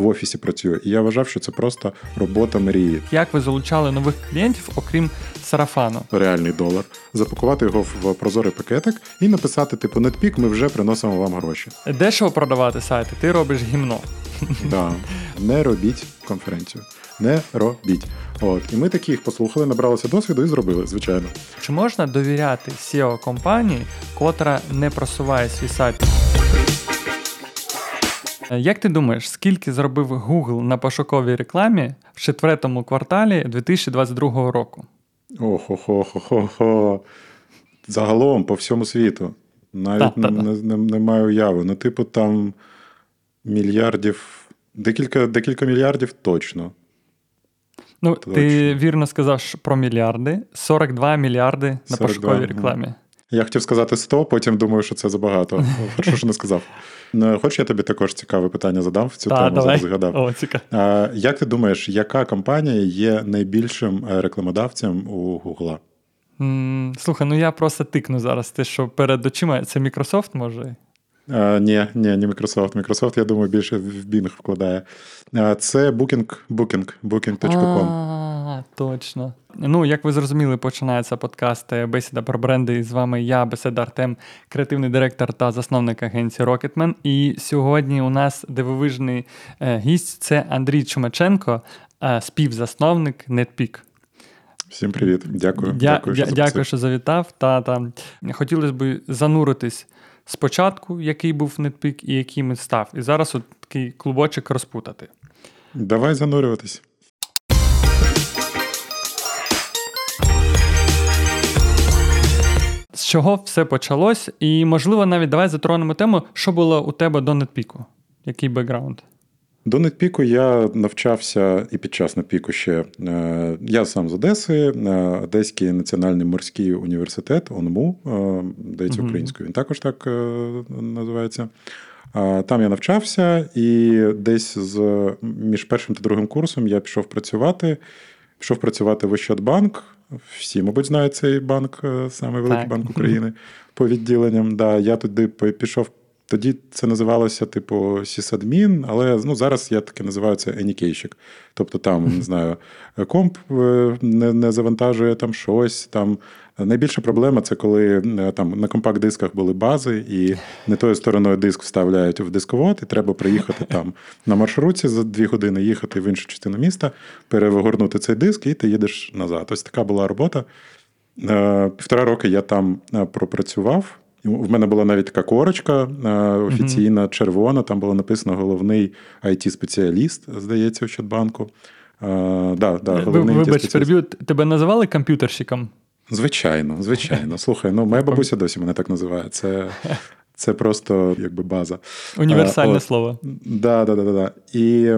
в офісі працює. І я вважав, що це просто робота мрії. Як ви залучали нових клієнтів, окрім сарафану? Реальний долар, запакувати його в прозорий пакетик і написати, типу, нетпік, ми вже приносимо вам гроші. Дешево продавати сайти, ти робиш гімно. Да. Не робіть конференцію. Не робіть. От. І ми такі їх послухали, набралися досвіду і зробили, звичайно. Чи можна довіряти SEO компанії, котра не просуває свій сайт? Як ти думаєш, скільки зробив Google на пошуковій рекламі в четвертому кварталі 2022 року? Охо-хо-хо-хо-хо. Загалом по всьому світу. Навіть не, не, не, не маю уяви. Ну, типу, там мільярдів, декілька, декілька мільярдів точно. Ну, Точно. ти вірно сказав про мільярди. 42 мільярди на 42, пошуковій рекламі. Я хотів сказати 100, потім думаю, що це забагато. Хорошо, що не сказав. Ну, Хоч я тобі також цікаве питання задам в цю Та, тему, давай. зараз згадав. О, цікаво. А, як ти думаєш, яка компанія є найбільшим е, рекламодавцем у Гугла? Слухай, ну я просто тикну зараз. Те, що перед очима це Microsoft може? А, ні, ні, не Microsoft. Microsoft, я думаю, більше в Bing вкладає. А, це Booking, Booking, Booking.com. А, точно. Ну, як ви зрозуміли, починається подкаст е, Бесіда про бренди. І з вами я, Беседа Артем, креативний директор та засновник агенції Rocketman. І сьогодні у нас дивовижний е, гість це Андрій Чумаченко, е, співзасновник NetPeak. Всім привіт. Дякую. Дя- дякую, що дякую, що завітав. Та, та. Хотілося б зануритись спочатку, який був нетпік і яким він став. І зараз от такий клубочок розпутати. Давай занурюватись. З чого все почалось? І, можливо, навіть давай затронемо тему, що було у тебе до нетпіку. Який бекграунд? До Нетпіку я навчався і під час Нетпіку ще. е, Я сам з Одеси, е, Одеський національний морський університет, ОНМУ, е, здається, українською, він також так називається. Там я навчався, і десь з між першим та другим курсом я пішов працювати. Пішов працювати в Ощадбанк. Всі, мабуть, знають цей банк, самий великий Так. банк України по відділенням. Да, я туди пішов. Тоді це називалося, типу, сісадмін, але ну, зараз я таки називаю це енікейщик. Тобто там, не знаю, комп е, не, не завантажує там щось. Там. Найбільша проблема це коли е, там на компакт-дисках були бази, і не тою стороною диск вставляють в дисковод, і треба приїхати там на маршрутці за дві години, їхати в іншу частину міста, перегорнути цей диск, і ти їдеш назад. Ось така була робота. Е, Півтора роки я там е, пропрацював. В мене була навіть така корочка е, офіційна, червона. Там було написано головний IT-спеціаліст, здається, у Щадбанку. Е, Да, да, головний Вибач, переб'ю. Тебе називали комп'ютерщиком? Звичайно, звичайно. Слухай, ну моя бабуся досі мене так називає. Це, це просто якби база. Універсальне Е, от. слово. Да, да, да, да, да. І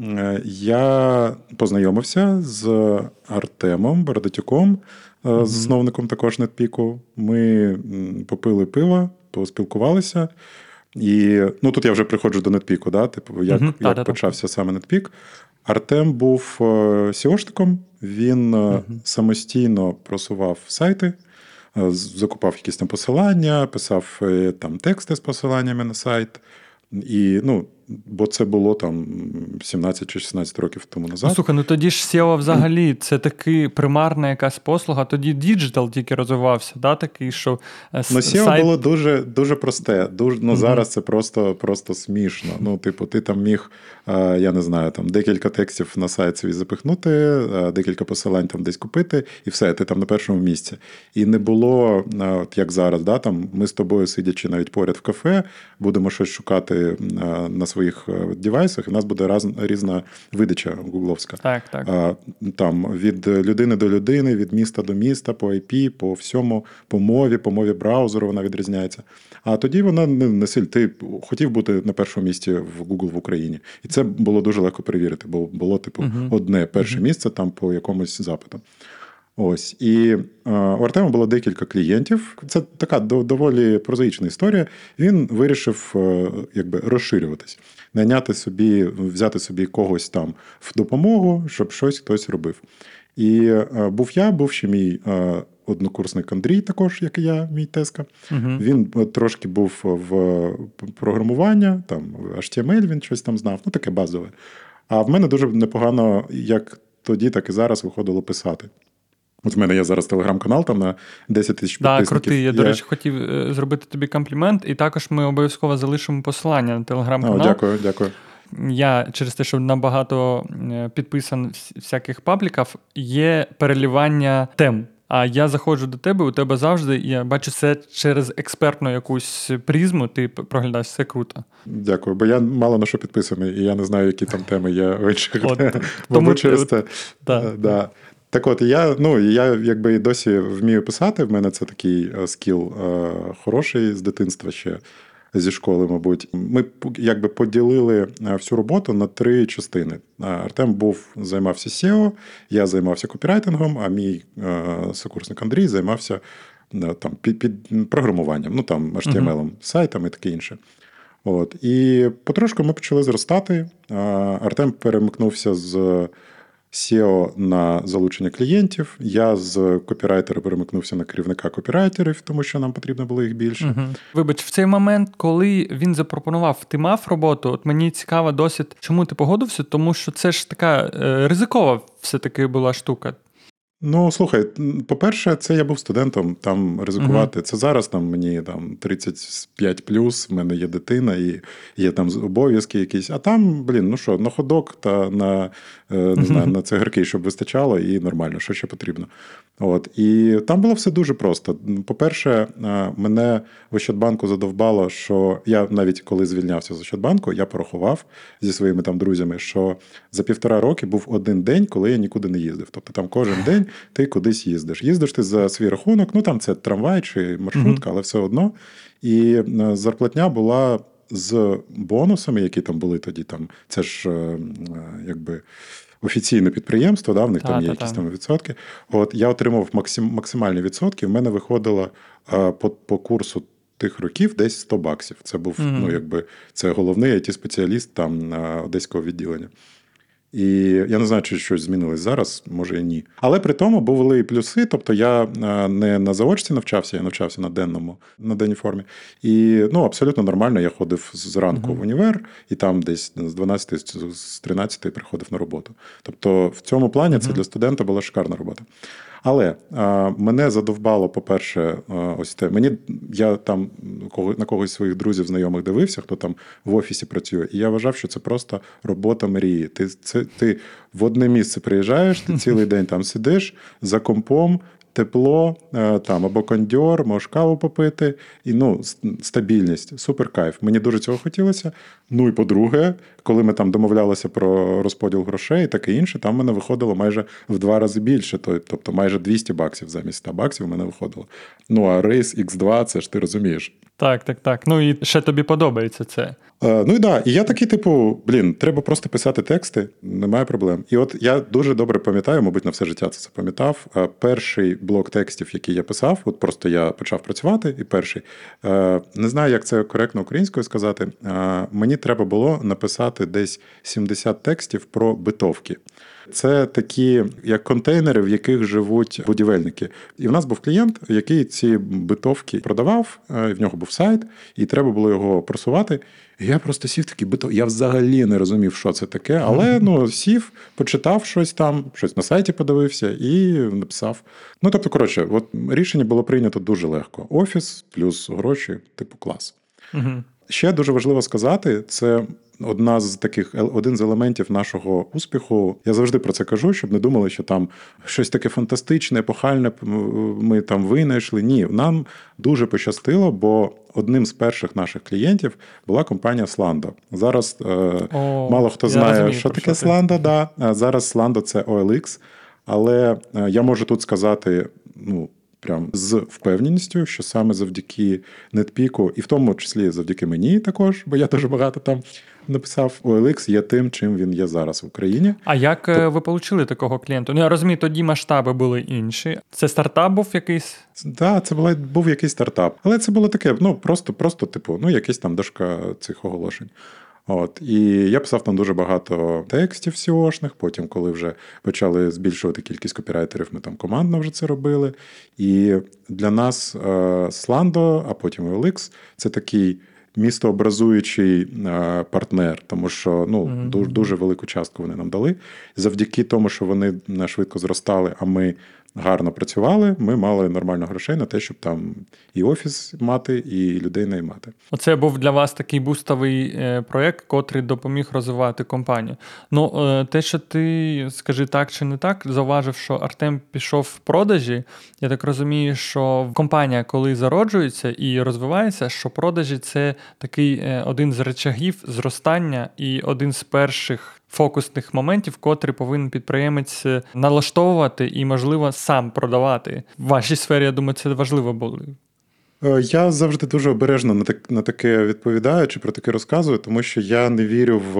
е, я познайомився з Артемом Бородатюком, е, засновником також Нетпіку. Ми попили пиво, поспілкувалися. І ну, тут я вже приходжу до Нетпіку, да? типу, як, Мгм, як та-та-та. почався саме Нетпік. Артем був е, сіошником, він е, самостійно просував сайти, закупав якісь там посилання, писав там тексти з посиланнями на сайт. І, ну, бо це було там 17 чи 16 років тому Ну, назад. слухай, ну тоді ж SEO взагалі це таки примарна якась послуга. Тоді digital тільки розвивався, да, такий, що е, Ну, SEO сайт... було дуже, дуже просте. Дуже, ну, Мгм. Зараз це просто, просто смішно. Ну, типу, ти там міг, е, я не знаю, там декілька текстів на сайт свій запихнути, е, декілька посилань там десь купити, і все, ти там на першому місці. І не було, от як зараз, да, там, ми з тобою, сидячи навіть поряд в кафе, будемо щось шукати на своїх е, девайсах, і в нас буде раз, різна видача гугловська. Так, так. А, Там від людини до людини, від міста до міста, по IP, по всьому, по мові, по мові браузеру вона відрізняється. А тоді вона не, не сильно. Ти хотів бути на першому місці в Google в Україні. І це було дуже легко перевірити, бо було, типу, Мгм. одне перше місце там по якомусь запиту. Ось. І е, у Артема було декілька клієнтів. Це така до- доволі прозаїчна історія. Він вирішив е, якби розширюватись, найняти собі, взяти собі когось там в допомогу, щоб щось хтось робив. І е, був я, був ще мій е, однокурсник Андрій, також, як і я, мій теска. Угу. Він е, трошки був в програмування, там HTML він щось там знав, ну таке базове. А в мене дуже непогано, як тоді, так і зараз виходило писати. От в мене є зараз телеграм-канал там на 10 тисяч Так, підписників. крутий. Я, до речі, хотів е, зробити тобі комплімент, і також ми обов'язково залишимо посилання на телеграм-канал. О, дякую, дякую. Я через те, що набагато е, підписан вс- всяких пабліків, є перелівання тем. А я заходжу до тебе, у тебе завжди, я бачу це через експертну якусь призму, ти проглядаєш, все круто. Дякую, бо я мало на що підписаний, і я не знаю, які там теми є у інших. Тому через те. Так. От, я, ну, я якби і досі вмію писати. В мене це такий е, скіл е, хороший з дитинства ще зі школи, мабуть. Ми якби поділили е, всю роботу на три частини. Е, Артем був займався SEO, я займався копірайтингом, а мій е, сокурсник Андрій займався е, там під, під програмуванням, ну там HTML, сайтами і таке інше. От. І потрошку ми почали зростати. Артем перемикнувся з SEO на залучення клієнтів. Я з копірайтера перемикнувся на керівника копірайтерів, тому що нам потрібно було їх більше. Угу. Вибач, в цей момент, коли він запропонував, ти мав роботу, от мені цікаво досить, чому ти погодився, тому що це ж така е, ризикова все-таки була штука. Ну, слухай, по-перше, це я був студентом, там ризикувати. Це зараз там мені там 35 плюс, в мене є дитина і є там обов'язки якісь. А там, блін, ну що, на ходок та на, е, не знаю, на цигарки, щоб вистачало, і нормально, що ще потрібно. От. І там було все дуже просто. По-перше, е, мене в Ощадбанку задовбало, що я навіть коли звільнявся з Ощадбанку, я порахував зі своїми там друзями, що за півтора роки був один день, коли я нікуди не їздив. Тобто там кожен день ти кудись їздиш. Їздиш ти за свій рахунок, ну там це трамвай чи маршрутка, але все одно. І е, зарплатня була з бонусами, які там були тоді. Там це ж е, е, якби. Офіційне підприємство, да, в них там є Та-та-та. якісь там відсотки. От я отримав максим, максимальні відсотки. В мене виходило е, по, по курсу тих років десь 100 баксів. Це був Мгм. ну, якби це головний it спеціаліст там одеського відділення. І я не знаю, чи щось змінилось зараз, може і ні. Але при тому були і плюси. Тобто я е, не на заочці навчався, я навчався на денному, на денній формі. І ну, абсолютно нормально. Я ходив зранку Мгм. в універ, і там десь з 12, з- з 13 приходив на роботу. Тобто, в цьому плані це для студента була шикарна робота. Але а, мене задовбало, по-перше, ось те. Мені я там кого- на когось своїх друзів, знайомих дивився, хто там в офісі працює, і я вважав, що це просто робота мрії. Ти це ти в одне місце приїжджаєш, ти цілий день там сидиш за компом. Тепло, там або кондьор, можеш каву попити, і ну, стабільність, супер кайф. Мені дуже цього хотілося. Ну і по-друге, коли ми там домовлялися про розподіл грошей і таке інше, там в мене виходило майже в два рази більше, то- тобто майже 200 баксів замість 100 баксів в мене виходило. Ну а рейс X2, це ж ти розумієш. Так, так, так. Ну і ще тобі подобається це. Е, Ну і да, і я такий, типу, блін, треба просто писати тексти, немає проблем. І от я дуже добре пам'ятаю, мабуть, на все життя це запам'ятав. е, Перший блок текстів, який я писав, от просто я почав працювати, і перший. е, Не знаю, як це коректно українською сказати. е, Мені треба було написати десь 70 текстів про битовки. Це такі як контейнери, в яких живуть будівельники. І в нас був клієнт, який ці битовки продавав. е, В нього був сайт, і треба було його просувати. І я просто сів такий битов. Я взагалі не розумів, що це таке, але ну сів, почитав щось там, щось на сайті подивився і написав. Ну тобто, коротше, от рішення було прийнято дуже легко. Офіс плюс гроші, типу клас. Угу. Ще дуже важливо сказати, це одна з таких один з елементів нашого успіху. Я завжди про це кажу, щоб не думали, що там щось таке фантастичне, епохальне ми там винайшли. Ні, нам дуже пощастило, бо одним з перших наших клієнтів була компанія Slando. Зараз е, О, мало хто знає, розумію, що таке. Slando. Да. Зараз Slando – це OLX, але е, я можу тут сказати, ну. Прям з впевненістю, що саме завдяки нетпіку, і в тому числі завдяки мені також, бо я дуже багато там написав. OLX є тим, чим він є зараз в Україні. А як е, ви отримали такого клієнта? Ну я розумію, тоді масштаби були інші. Це стартап був якийсь. Так, да, це була, був якийсь стартап. Але це було таке, ну просто, просто, типу, ну, якась там дошка цих оголошень. От і я писав там дуже багато текстів SEO-шних, Потім, коли вже почали збільшувати кількість копірайтерів, ми там командно вже це робили. І для нас е, Slando, а потім OLX – це такий містообразуючий е, партнер, тому що ну Мгм. дуже, дуже велику частку вони нам дали. Завдяки тому, що вони е, швидко зростали, а ми гарно працювали, ми мали нормально грошей на те, щоб там і офіс мати, і людей наймати. Оце був для вас такий бустовий е, проєкт, котрий допоміг розвивати компанію. Ну, е, те, що ти, скажи так чи не так, зауважив, що Артем пішов в продажі. Я так розумію, що компанія, коли зароджується і розвивається, що продажі це такий е, один з речагів зростання і один з перших. Фокусних моментів, котрі повинен підприємець е, налаштовувати і, можливо, сам продавати. В вашій сфері, я думаю, це важливо було. Е, Я завжди дуже обережно на так на таке відповідаю чи про таке розказую, тому що я не вірю в,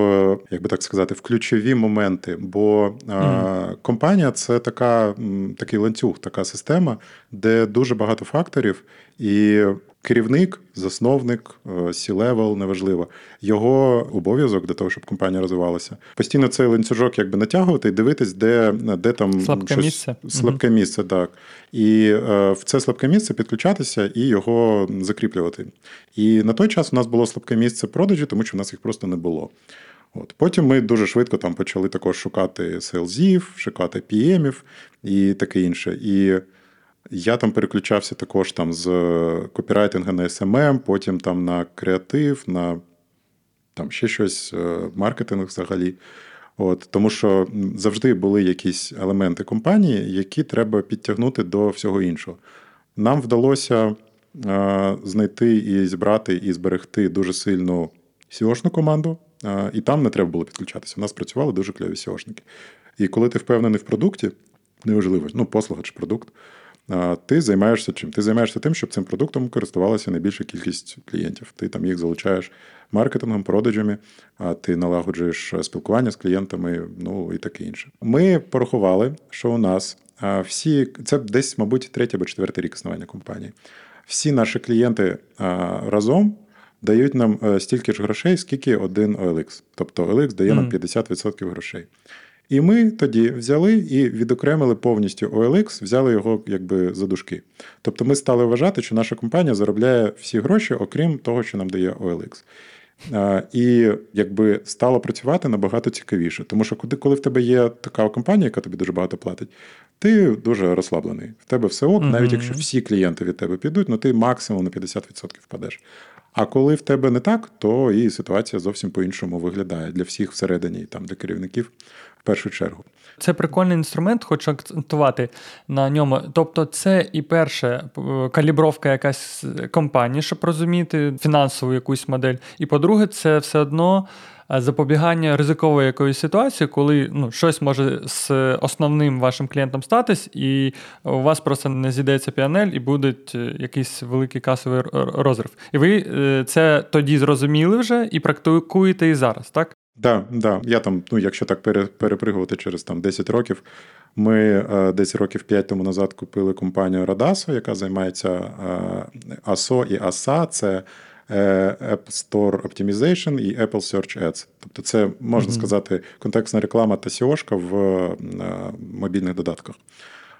як би так сказати, в ключові моменти. Бо мм. компанія це така, такий ланцюг, така система, де дуже багато факторів, і керівник, засновник, C-level, неважливо, його обов'язок для того, щоб компанія розвивалася. Постійно цей ланцюжок якби натягувати і дивитись, де де там слабке щось, місце. Слабке місце, так. І е, в це слабке місце підключатися і його закріплювати. І на той час у нас було слабке місце продажі, тому що в нас їх просто не було. От. Потім ми дуже швидко там почали також шукати селзів, шукати PM-ів і таке інше. І я там переключався також там з копірайтинга на SMM, потім там на креатив, на там ще щось, маркетинг взагалі. От, Тому що завжди були якісь елементи компанії, які треба підтягнути до всього іншого. Нам вдалося е, знайти і зібрати і зберегти дуже сильну SEO-шну команду, е, і там не треба було підключатися. У нас працювали дуже кльові SEO-шники. І коли ти впевнений в продукті, неважливо, ну, послуга чи продукт, е, ти займаєшся чим? Ти займаєшся тим, щоб цим продуктом користувалася найбільша кількість клієнтів. Ти там їх залучаєш маркетингом, продажами, а ти налагоджуєш спілкування з клієнтами, ну і таке інше. Ми порахували, що у нас всі це десь, мабуть, третій або четвертий рік існування компанії. Всі наші клієнти разом дають нам стільки ж грошей, скільки один OLX. Тобто OLX дає нам 50% грошей. І ми тоді взяли і відокремили повністю OLX, взяли його якби за дужки. Тобто ми стали вважати, що наша компанія заробляє всі гроші, окрім того, що нам дає OLX. І якби стало працювати набагато цікавіше. Тому що коли в тебе є така компанія, яка тобі дуже багато платить, ти дуже розслаблений. В тебе все ок, навіть якщо всі клієнти від тебе підуть, ну ти максимум на 50% впадеш. А коли в тебе не так, то і ситуація зовсім по-іншому виглядає для всіх всередині, там для керівників в першу чергу. Це прикольний інструмент, хочу акцентувати на ньому. Тобто, це і перше калібровка якась компанії, щоб розуміти фінансову якусь модель. І по-друге, це все одно запобігання ризикової якоїсь ситуації, коли ну, щось може з основним вашим клієнтом статись, і у вас просто не зійдеться піанель, і буде якийсь великий касовий розрив. І ви це тоді зрозуміли вже і практикуєте і зараз, так? Так, да, да. я там, ну якщо так перепригувати через там 10 років, ми е, десь років 5 тому назад купили компанію Radaso, яка займається е, ASO і ASA, це е, App Store Optimization і Apple Search Ads. Тобто, це можна mm-hmm. сказати контекстна реклама та SEO в мобільних додатках.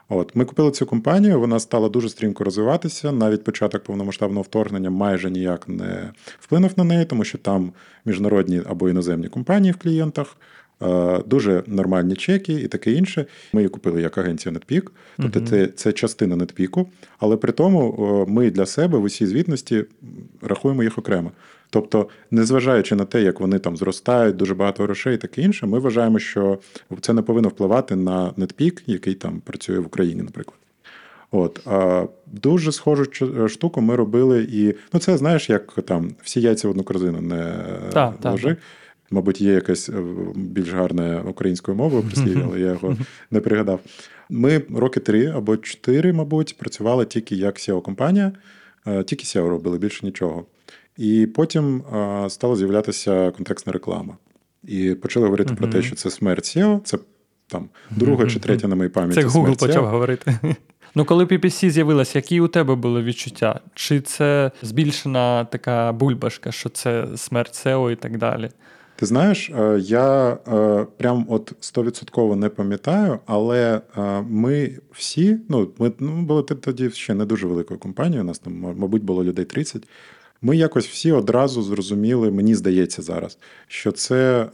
От, Ми купили цю компанію, вона стала дуже стрімко розвиватися. Навіть початок повномасштабного вторгнення майже ніяк не вплинув на неї, тому що там міжнародні або іноземні компанії в клієнтах, дуже нормальні чеки і таке інше. Ми її купили як агенція NetPeak, тобто uh-huh. це це частина NetPeak, але при тому ми для себе в усій звітності рахуємо їх окремо. Тобто, незважаючи на те, як вони там зростають, дуже багато грошей і таке інше, ми вважаємо, що це не повинно впливати на NetPeak, який там працює в Україні, наприклад. От, а Дуже схожу штуку ми робили і. Ну, це знаєш, як там всі яйця в одну корзину не так, ложи. Так. Мабуть, є якась більш гарне українською мовою прислів'я, але я його не пригадав. Ми роки три або чотири, мабуть, працювали тільки як SEO-компанія, тільки SEO робили більше нічого. І потім стала з'являтися контекстна реклама. І почали говорити uh-huh. про те, що це смерть SEO, це там друга uh-huh. чи третя на моїй пам'яті. Це Google почав говорити. Ну, коли PPC з'явилася, які у тебе були відчуття? Чи це збільшена така бульбашка, що це смерть SEO і так далі? Ти знаєш, е, я е, прям от стовідсотково не пам'ятаю, але е, ми всі, ну ми ну, були тоді ще не дуже великою компанією, у нас там, мабуть, було людей 30. Ми якось всі одразу зрозуміли, мені здається зараз, що це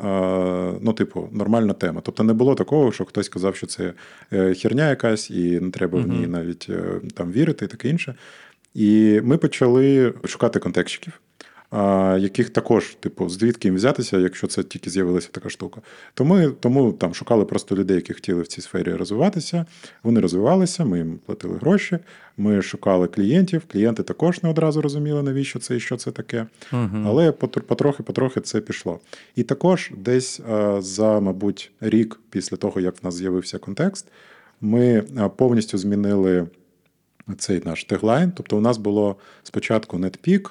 ну, типу, нормальна тема. Тобто не було такого, що хтось казав, що це херня якась, і не треба в ній навіть там вірити і таке інше. І ми почали шукати контекстчиків яких також, типу, звідки їм взятися, якщо це тільки з'явилася така штука. Тому, тому там шукали просто людей, які хотіли в цій сфері розвиватися. Вони розвивалися, ми їм платили гроші. Ми шукали клієнтів. Клієнти також не одразу розуміли, навіщо це і що це таке. Але потр- потрохи-потрохи це пішло. І також десь за, мабуть, рік після того, як в нас з'явився контекст, ми повністю змінили цей наш теглайн. Тобто, у нас було спочатку NetPeak,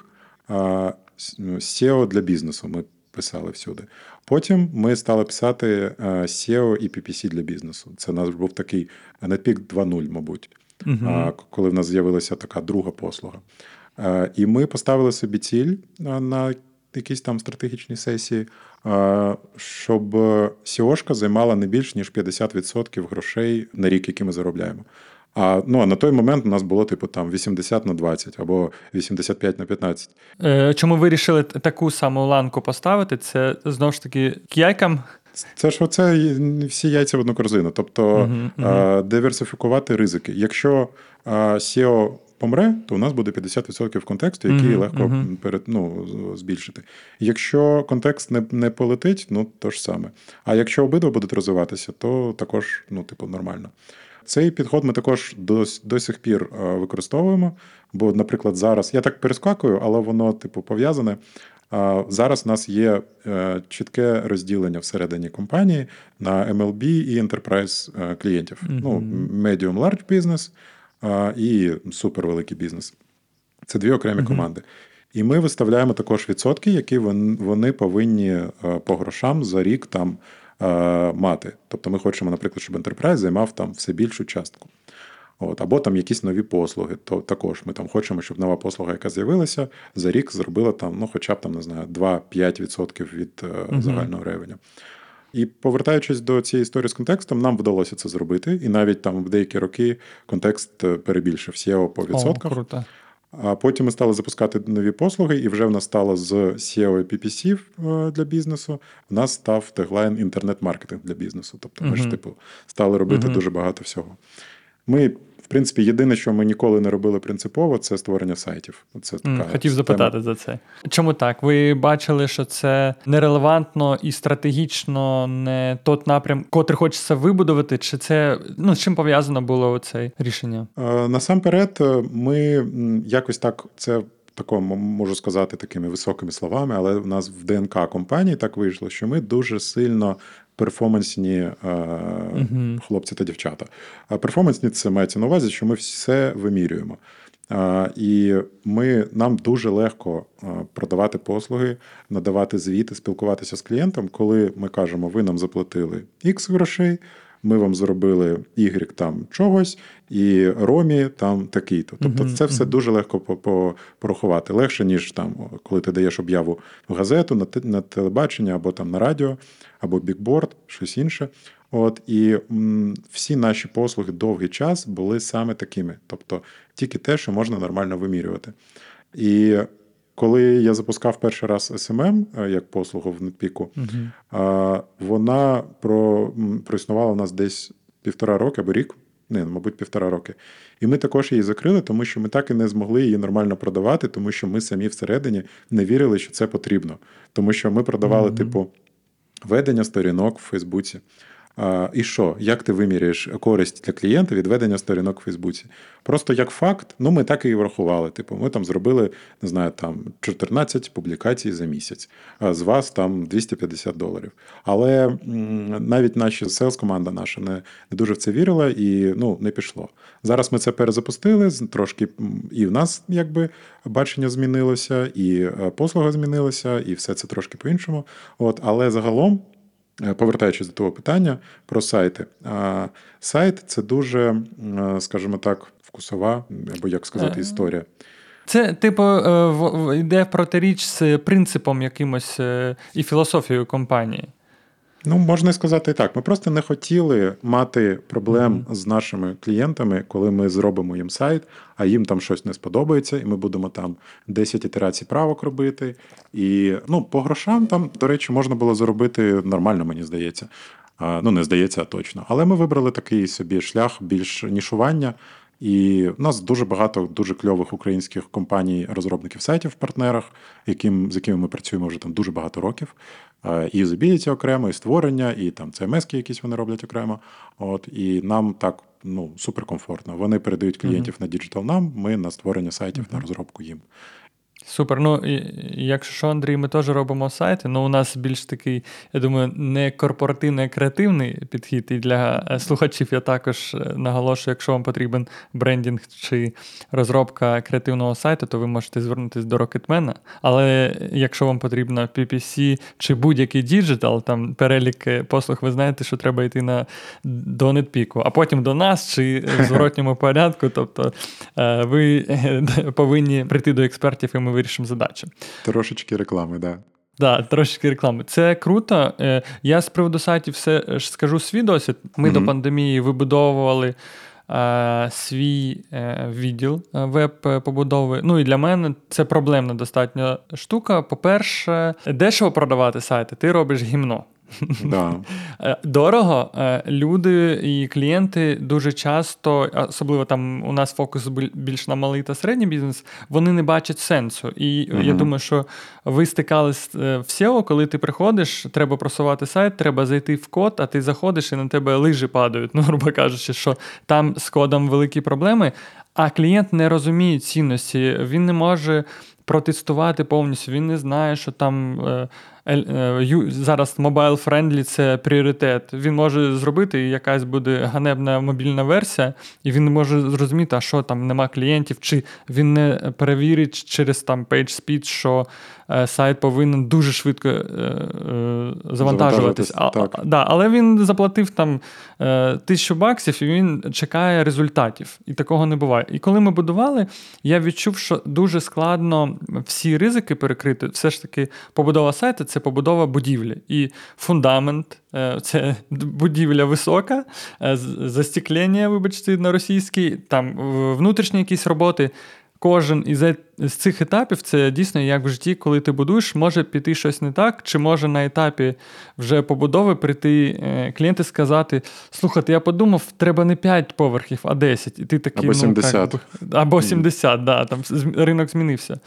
SEO для бізнесу. Ми писали всюди. Потім ми стали писати а, SEO і PPC для бізнесу. Це у нас був такий NetPeak 2.0, мабуть, а, коли в нас з'явилася така друга послуга. І ми поставили собі ціль на якійсь там стратегічній сесії, щоб SEOшка займала не більш ніж 50% грошей на рік, які ми заробляємо. А ну а на той момент у нас було типу там 80 на 20 або 85 на 15. Е, Чому ви вирішили таку саму ланку поставити? Це знову ж таки к яйкам. Це ж оце всі яйця в одну корзину. Тобто Мгм, е, диверсифікувати ризики. Якщо SEO помре, то у нас буде 50% контексту, який Мгм, легко перед, ну, збільшити. Якщо контекст не, не полетить, ну то ж саме. А якщо обидва будуть розвиватися, то також ну, типу, нормально. Цей підход ми також до, до сих пір е, використовуємо. Бо, наприклад, зараз я так перескакую, але воно, типу, пов'язане. Зараз у нас є е, чітке розділення всередині компанії на MLB і Enterprise е, клієнтів. Ну, medium large business е, і супервеликий бізнес. Це дві окремі команди. І ми виставляємо також відсотки, які вони повинні по грошам за рік там мати. Тобто ми хочемо, наприклад, щоб Enterprise займав там все більшу частку. От, або там якісь нові послуги. То також ми там хочемо, щоб нова послуга, яка з'явилася, за рік зробила там, ну, хоча б там, не знаю, 2-5% від е, загального ревеню. І повертаючись до цієї історії з контекстом, нам вдалося це зробити. І навіть там в деякі роки контекст е, перебільшив SEO по О, відсотках. круто. А потім ми стали запускати нові послуги, і вже в нас стало з SEO і PPC е, для бізнесу. В нас став теглайн інтернет-маркетинг для бізнесу. Тобто ми ж, типу, стали робити Мгм. дуже багато всього. Ми, принципі, єдине, що ми ніколи не робили принципово, це створення сайтів. Це М, така Хотів тема. запитати за це. Чому так? Ви бачили, що це нерелевантно і стратегічно не тот напрям, котрий хочеться вибудувати, чи це ну з чим пов'язано було це рішення? Е, Насамперед, е, ми якось так це. Такому можу сказати такими високими словами, але в нас в ДНК компанії так вийшло, що ми дуже сильно перформансні е, хлопці та дівчата. А перформансні це мається на увазі, що ми все вимірюємо. І ми, нам дуже легко а, продавати послуги, надавати звіти, спілкуватися з клієнтом, коли ми кажемо, ви нам заплатили X грошей, ми вам зробили Y там чогось, і Ромі там такий-то. Тобто це все дуже легко по- по- порахувати. Легше, ніж там, коли ти даєш об'яву в газету, на, на телебачення або там на радіо, або бікборд, щось інше. От і м, всі наші послуги довгий час були саме такими, тобто тільки те, що можна нормально вимірювати. І коли я запускав перший раз SMM е, як послугу в Нетпіку, а, вона про, проіснувала у нас десь півтора роки або рік. Не, ну, мабуть, півтора роки. І ми також її закрили, тому що ми так і не змогли її нормально продавати, тому що ми самі всередині не вірили, що це потрібно. Тому що ми продавали, Мгм. типу, ведення сторінок в Фейсбуці. І що? Як ти виміряєш користь для клієнта від ведення сторінок в Фейсбуці? Просто як факт, ну ми так і врахували. Типу, ми там зробили, не знаю, там 14 публікацій за місяць, з вас там 250 доларів. Але навіть наша селс команда наша не, не дуже в це вірила і ну, не пішло. Зараз ми це перезапустили, трошки і в нас якби бачення змінилося, і е, послуга змінилася, і все це трошки по-іншому. От, але загалом. Е, Повертаючись до того питання про сайти. Сайт це дуже, е, скажімо так, вкусова, або як сказати, Е. історія. Це, типу, йде в протиріч з принципом якимось і філософією компанії. Ну, можна сказати і так. Ми просто не хотіли мати проблем з нашими клієнтами, коли ми зробимо їм сайт, а їм там щось не сподобається, і ми будемо там 10 ітерацій правок робити. І ну, по грошам там, до речі, можна було заробити нормально, мені здається. А, Ну, не здається, а точно. Але ми вибрали такий собі шлях більш нішування. І в нас дуже багато дуже кльових українських компаній, розробників сайтів в партнерах, яким, з якими ми працюємо вже там дуже багато років. Е, І usability окремо, і створення, і там CMS якісь вони роблять окремо. От і нам так ну суперкомфортно. Вони передають клієнтів на digital нам, ми на створення сайтів, на розробку їм. Супер. Ну, якщо що, Андрій, ми теж робимо сайти. Ну, у нас більш такий, я думаю, не корпоративний, а креативний підхід. І для е, слухачів я також е, наголошую, якщо вам потрібен брендінг чи розробка креативного сайту, то ви можете звернутися до Rocketman. Але якщо вам потрібно PPC чи будь-який digital, там перелік е, послуг, ви знаєте, що треба йти на до NetPeak, а потім до нас чи в зворотньому порядку. Тобто ви повинні прийти до експертів, і ми вирішимо задачі. Трошечки реклами, да. Да, трошечки реклами. Це круто. Е, Я з приводу сайтів все ж скажу свій досвід. Ми Мгм. до пандемії вибудовували е, свій е, відділ е, веб-побудови. Ну і для мене це проблемна достатньо штука. По-перше, дешево продавати сайти, ти робиш гімно. Да. Е, Дорого. Е, Люди і клієнти дуже часто, особливо там у нас фокус більш на малий та середній бізнес, вони не бачать сенсу. І я думаю, що ви стикались е, в SEO, коли ти приходиш, треба просувати сайт, треба зайти в код, а ти заходиш і на тебе лижі падають. Ну, грубо кажучи, що там з кодом великі проблеми, а клієнт не розуміє цінності, він не може. Протестувати повністю, він не знає, що там зараз mobile friendly це пріоритет. Він може зробити, якась буде ганебна мобільна версія, і він може зрозуміти, а що там нема клієнтів, чи він не перевірить через там PageSpeed, що е, сайт повинен дуже швидко е, е, завантажуватись. А, да, але він заплатив там е, тисячу баксів, і він чекає результатів. І такого не буває. І коли ми будували, я відчув, що дуже складно всі ризики перекрити. Все ж таки, побудова сайту це побудова будівлі. І фундамент е, це будівля висока, е, застіклення, вибачте, на російській, там внутрішні якісь роботи. Кожен із е- з цих етапів це дійсно як в житті, коли ти будуєш, може піти щось не так, чи може на етапі вже побудови прийти е, клієнт і сказати: слухайте, я подумав, треба не 5 поверхів, а 10. І ти такий, Або ну, 70. як або 70, да, там ринок змінився.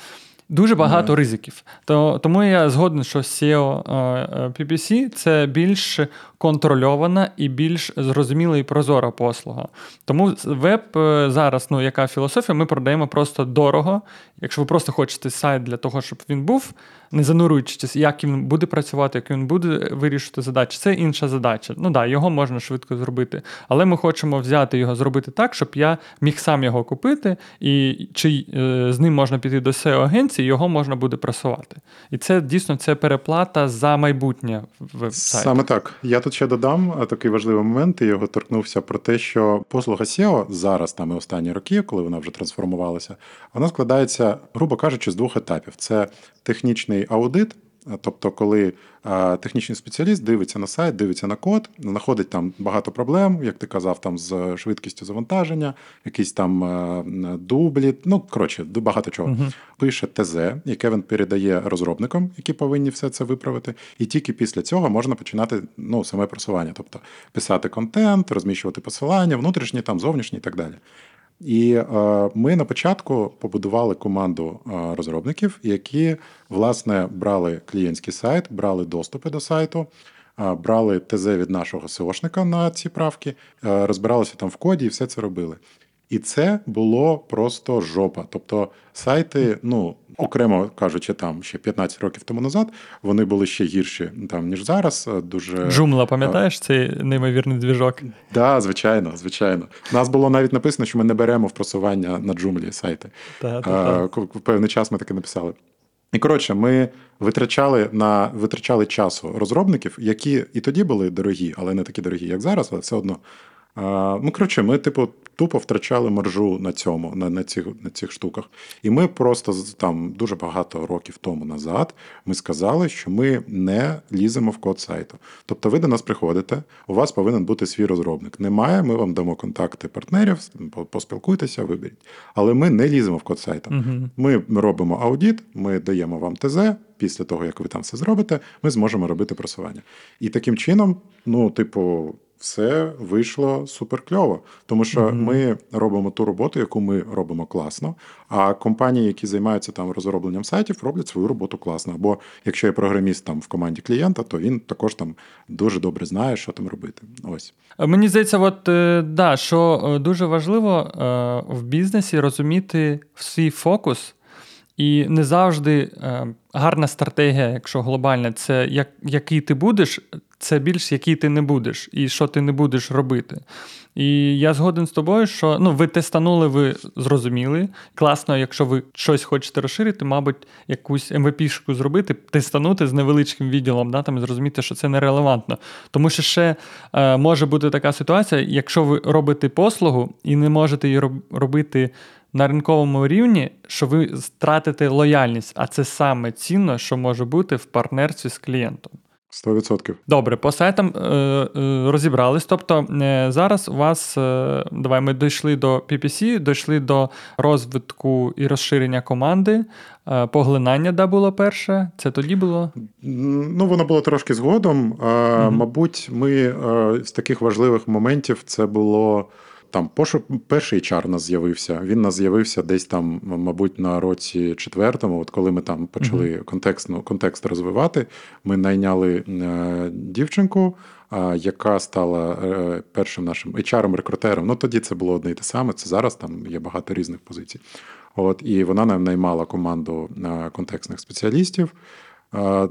Дуже багато Да. ризиків. То, тому я згоден, що SEO е, е, PPC це більш контрольована і більш зрозуміла і прозора послуга. Тому веб е, зараз, ну яка філософія, ми продаємо просто дорого. Якщо ви просто хочете сайт для того, щоб він був, не занурюючись, як він буде працювати, як він буде вирішувати задачі, це інша задача. Ну да, його можна швидко зробити. Але ми хочемо взяти його, зробити так, щоб я міг сам його купити, і чи е, з ним можна піти до SEO агенції, його можна буде просувати. І це дійсно це переплата за майбутнє веб-сайту. Саме так. Я тут ще додам такий важливий момент, і його торкнувся про те, що послуга SEO зараз, там і останні роки, коли вона вже трансформувалася, вона складається, грубо кажучи, з двох етапів: це технічний аудит. Тобто, коли технічний спеціаліст дивиться на сайт, дивиться на код, знаходить там багато проблем, як ти казав, там з швидкістю завантаження, якісь там дублі, ну коротше, багато чого. Пише ТЗ, яке він передає розробникам, які повинні все це виправити. І тільки після цього можна починати ну, саме просування, тобто писати контент, розміщувати посилання, внутрішні, там, зовнішні і так далі. І е, ми на початку побудували команду е, розробників, які власне брали клієнтський сайт, брали доступи до сайту, е, брали ТЗ від нашого СОшника на ці правки, розбиралися там в коді і все це робили. І це було просто жопа. Тобто сайти, ну окремо кажучи, там ще 15 років тому назад, вони були ще гірші там ніж зараз. е, Дуже Джумла, пам'ятаєш цей неймовірний двіжок? Да, звичайно, звичайно. У нас було навіть написано, що ми не беремо в просування на джумлі сайти. Та, та, А, та. певний час ми таке написали. І коротше, ми витрачали на витрачали часу розробників, які і тоді були дорогі, але не такі дорогі, як зараз, але все одно. Ну, коротше, ми, типу, тупо втрачали маржу на цьому, на, на, цих, на цих штуках. І ми просто там дуже багато років тому назад ми сказали, що ми не ліземо в код сайту. Тобто, ви до нас приходите, у вас повинен бути свій розробник. Немає, ми вам дамо контакти партнерів, по- поспілкуйтеся, виберіть. Але ми не ліземо в код сайту. Угу. Ми робимо аудіт, ми даємо вам ТЗ. Після того, як ви там все зробите, ми зможемо робити просування. І таким чином, ну, типу, все вийшло супер кльово. Тому що Мгм. ми робимо ту роботу, яку ми робимо класно. А компанії, які займаються там розробленням сайтів, роблять свою роботу класно. Або якщо є програміст там в команді клієнта, то він також там дуже добре знає, що там робити. Ось. Мені здається, от е, да, що е, дуже важливо е, в бізнесі розуміти свій фокус, і не завжди е, гарна стратегія, якщо глобальна, це як, який ти будеш, це більш який ти не будеш, і що ти не будеш робити. І я згоден з тобою, що ну, ви тестанули, ви зрозуміли. Класно, якщо ви щось хочете розширити, мабуть, якусь MVP-шку зробити, тестанути з невеличким відділом, да, там, зрозуміти, що це нерелевантно. Тому що ще е, може бути така ситуація, якщо ви робите послугу і не можете її робити на ринковому рівні, що ви стратите лояльність, а це саме цінно, що може бути в партнерстві з клієнтом. 100%. Добре, по сайтам е, е, розібрались. Тобто е, зараз у вас, е, давай ми дійшли до PPC, дійшли до розвитку і розширення команди. Е, поглинання, да, було перше. Це тоді було. Ну, воно було трошки згодом. Мгм. Мабуть, ми з таких важливих моментів це було. Там перший у нас з'явився. Він нас з'явився десь там, мабуть, на році четвертому. От коли ми там почали контекст, ну, контекст розвивати, ми найняли е, дівчинку, а, яка стала е, першим нашим HR-рекрутером. Ну тоді це було одне і те саме. Це зараз там є багато різних позицій. От і вона нам наймала команду е, контекстних спеціалістів.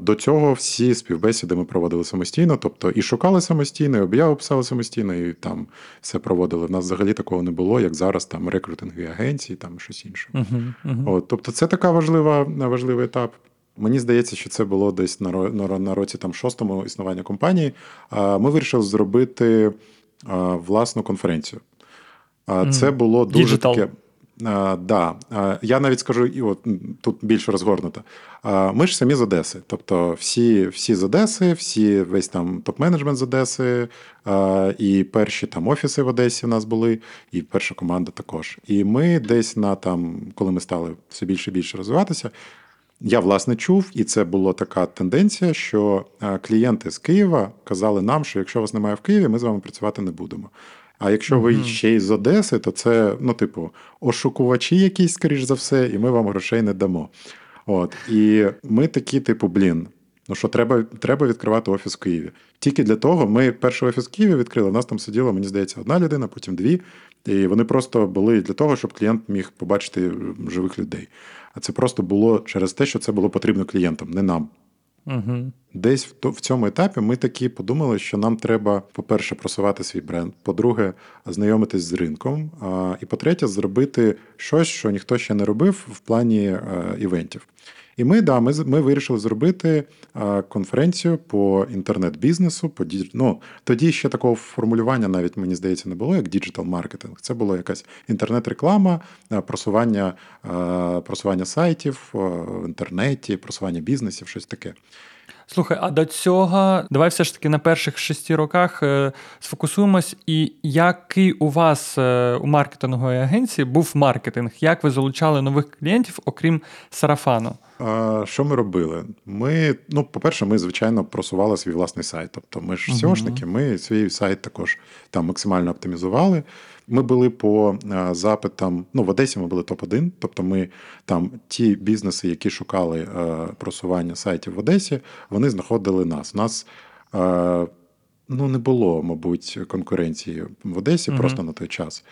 До цього всі співбесіди ми проводили самостійно, тобто і шукали самостійно, і об'яви писали самостійно, і там все проводили. У нас взагалі такого не було, як зараз там рекрутингові агенції, там щось інше. Угу, угу. От, тобто, це така важлива, важливий етап. Мені здається, що це було десь на, на, на році там шостому існування компанії. Ми вирішили зробити власну конференцію. Це було дуже Digital. таке. А, да. А, Я навіть скажу, і от тут більш розгорнуто. А, Ми ж самі з Одеси. Тобто, всі, всі з Одеси, всі весь там топ-менеджмент з Одеси, а, і перші там офіси в Одесі в нас були, і перша команда також. І ми десь на там, коли ми стали все більше і більше розвиватися, я власне чув, і це була така тенденція, що е, клієнти з Києва казали нам, що якщо вас немає в Києві, ми з вами працювати не будемо. А якщо ви Мгм. ще й з Одеси, то це, ну, типу, ошукувачі якісь, скоріш за все, і ми вам грошей не дамо. От. І ми такі, типу, блін. Ну що, треба, треба відкривати офіс в Києві. Тільки для того ми перший офіс в Києві відкрили. У нас там сиділо, мені здається, одна людина, потім дві. І вони просто були для того, щоб клієнт міг побачити живих людей. А це просто було через те, що це було потрібно клієнтам, не нам. Угу. Десь в, цьому етапі ми такі подумали, що нам треба, по-перше, просувати свій бренд, по-друге, знайомитись з ринком. І по-третє, зробити щось, що ніхто ще не робив в плані е, івентів. І ми, да, ми, ми вирішили зробити е, конференцію по інтернет-бізнесу. По, ну, тоді ще такого формулювання навіть, мені здається, не було, як діджитал-маркетинг. Це була якась інтернет-реклама, е, просування, е, просування сайтів в інтернеті, просування бізнесів, щось таке. Слухай, а до цього давай все ж таки на перших шести роках е, сфокусуємось, і який у вас е, у маркетингової агенції був маркетинг? Як ви залучали нових клієнтів, окрім сарафану? Що ми робили? Ми, ну, по-перше, ми, звичайно, просували свій власний сайт. Тобто ми ж. SEOшники, ми свій сайт також там максимально оптимізували. Ми були по запитам, ну, в Одесі ми були топ-1, тобто ми там ті бізнеси, які шукали просування сайтів в Одесі, вони знаходили нас. У нас ну, не було, мабуть, конкуренції в Одесі Мгм. просто на той час.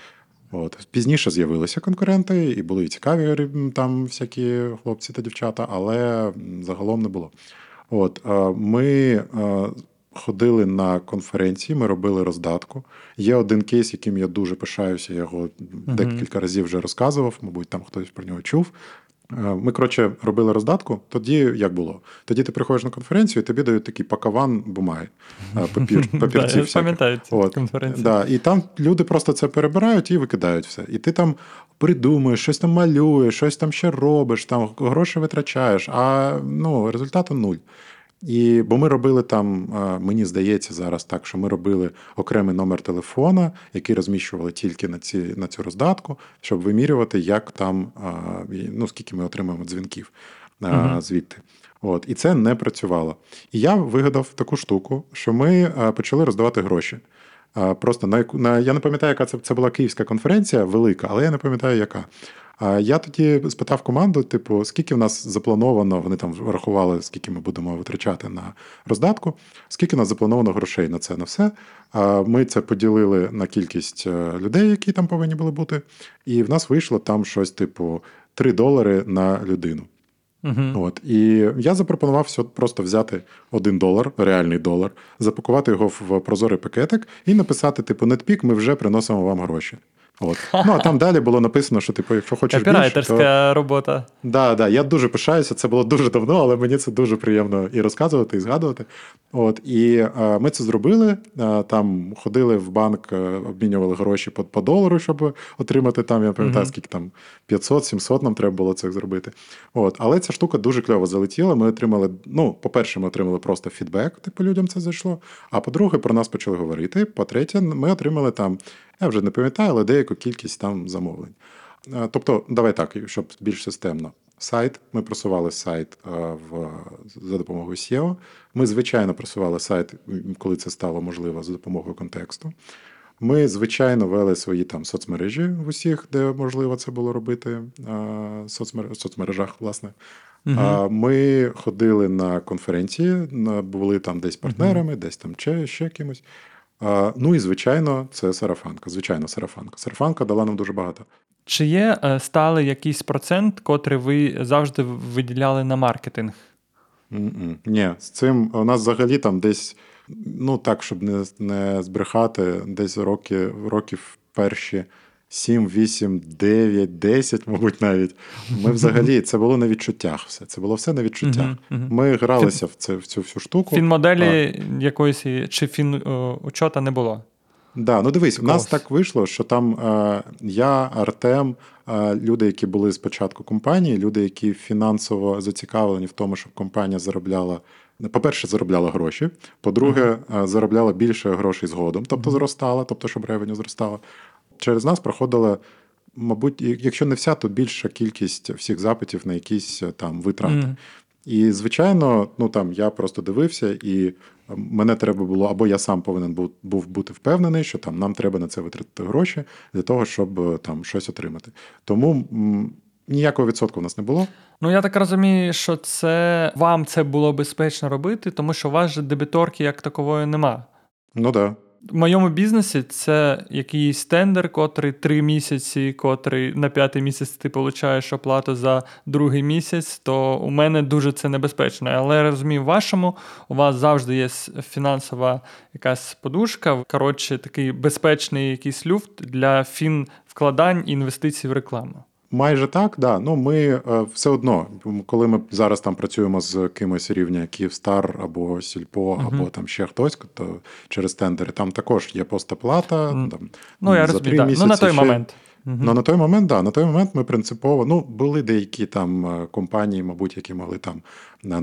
От. Пізніше з'явилися конкуренти, і були і цікаві там всякі хлопці та дівчата, але загалом не було. От, е, ми е, ходили на конференції, ми робили роздатку. Є один кейс, яким я дуже пишаюся, я його декілька разів вже розказував, мабуть, там хтось про нього чув. Е, Ми, коротше, робили роздатку. Тоді як було? Тоді ти приходиш на конференцію, і тобі дають такий пакаван бумаги, е, папір, папірці Да, пам'ятаю конференцію. Да, і там люди просто це перебирають і викидають все. І ти там придумуєш, щось там малюєш, щось там ще робиш, там гроші витрачаєш, а ну, результату нуль. І, бо ми робили там, е, мені здається, зараз так, що ми робили окремий номер телефона, який розміщували тільки на, ці, на цю роздатку, щоб вимірювати, як там, е, ну, скільки ми отримаємо дзвінків Мгм. звідти. От, і це не працювало. І я вигадав таку штуку, що ми почали роздавати гроші. Просто на на я не пам'ятаю, яка це, це була київська конференція, велика, але я не пам'ятаю, яка. А я тоді спитав команду: типу, скільки в нас заплановано, вони там рахували, скільки ми будемо витрачати на роздатку, скільки в нас заплановано грошей на це на все. А Ми це поділили на кількість е, людей, які там повинні були бути. І в нас вийшло там щось, типу, 3 долари на людину. Мгм. От і я запропонував все просто взяти один долар, реальний долар, запакувати його в прозорий пакетик і написати: типу, нетпік, ми вже приносимо вам гроші. От. Ну а там далі було написано, що типу, якщо хочеш більше, то... Копірайтерська робота. Да, да, я дуже пишаюся. Це було дуже давно, але мені це дуже приємно і розказувати, і згадувати. От і е, ми це зробили. Е, там ходили в банк, е, обмінювали гроші по, по долару, щоб отримати там. Я пам'ятаю, Мгм. скільки там 500-700 нам треба було це зробити. От, але ця штука дуже кльово залетіла. Ми отримали. Ну, по-перше, ми отримали просто фідбек, типу людям це зайшло. А по-друге, про нас почали говорити. По-третє, ми отримали там, я вже не пам'ятаю, але деяку кількість там замовлень. Е, Тобто, давай так, щоб більш системно. Сайт, ми просували сайт е, в, за допомогою SEO. Ми, звичайно, просували сайт, коли це стало можливо, за допомогою контексту. Ми, звичайно, вели свої там соцмережі в усіх, де можливо це було робити, е, соцмер... соцмережах, власне. А, Ми ходили на конференції, були там десь партнерами, десь там ще, ще кимось. Ну і звичайно, це сарафанка. Звичайно, сарафанка. Сарафанка дала нам дуже багато. Чи є стали якийсь процент, котрий ви завжди виділяли на маркетинг? Mm-mm. Ні, з цим у нас взагалі там десь, ну так, щоб не, не збрехати, десь роки, років перші 7, 8, 9, 10, мабуть, навіть. Ми взагалі це було на відчуттях. Все. Це було все на відчуттях. Ми гралися в, це, в цю всю штуку. Фінмоделі якоїсь чи фін учота не було? Да, ну дивись, у нас так вийшло, що там е, я, Артем, е, люди, які були спочатку компанії, люди, які фінансово зацікавлені в тому, щоб компанія заробляла. По-перше, заробляла гроші. По-друге, е, заробляла більше грошей згодом, тобто зростала, тобто, щоб ревеню зростала. Через нас проходила, мабуть, якщо не вся, то більша кількість всіх запитів на якісь е, там витрати. Мгм. І, звичайно, ну там я просто дивився, і е, мене треба було, або я сам повинен був, був бути впевнений, що там нам треба на це витратити гроші для того, щоб е, там щось отримати. Тому м, ніякого відсотку в нас не було. Ну, я так розумію, що це вам це було безпечно робити, тому що у вас же дебіторки як такової нема. Ну да. В моєму бізнесі це якийсь тендер, котрий три місяці, котрий на п'ятий місяць ти получаєш оплату за другий місяць, то у мене дуже це небезпечно. Але я розумію, вашому у вас завжди є фінансова якась подушка, коротше, такий безпечний якийсь люфт для фін вкладань і інвестицій в рекламу. Майже так, да. Ну ми е, все одно, коли ми зараз там працюємо з кимось рівня Київстар або Сільпо, Мгм. або там ще хтось, то через тендери там також є постоплата. Mm. Там, Ну, я за розумію, три да. ну на той ще- момент. Мгм. Ну, на той момент, да, на той момент ми принципово, ну, були деякі там е, компанії, мабуть, які могли там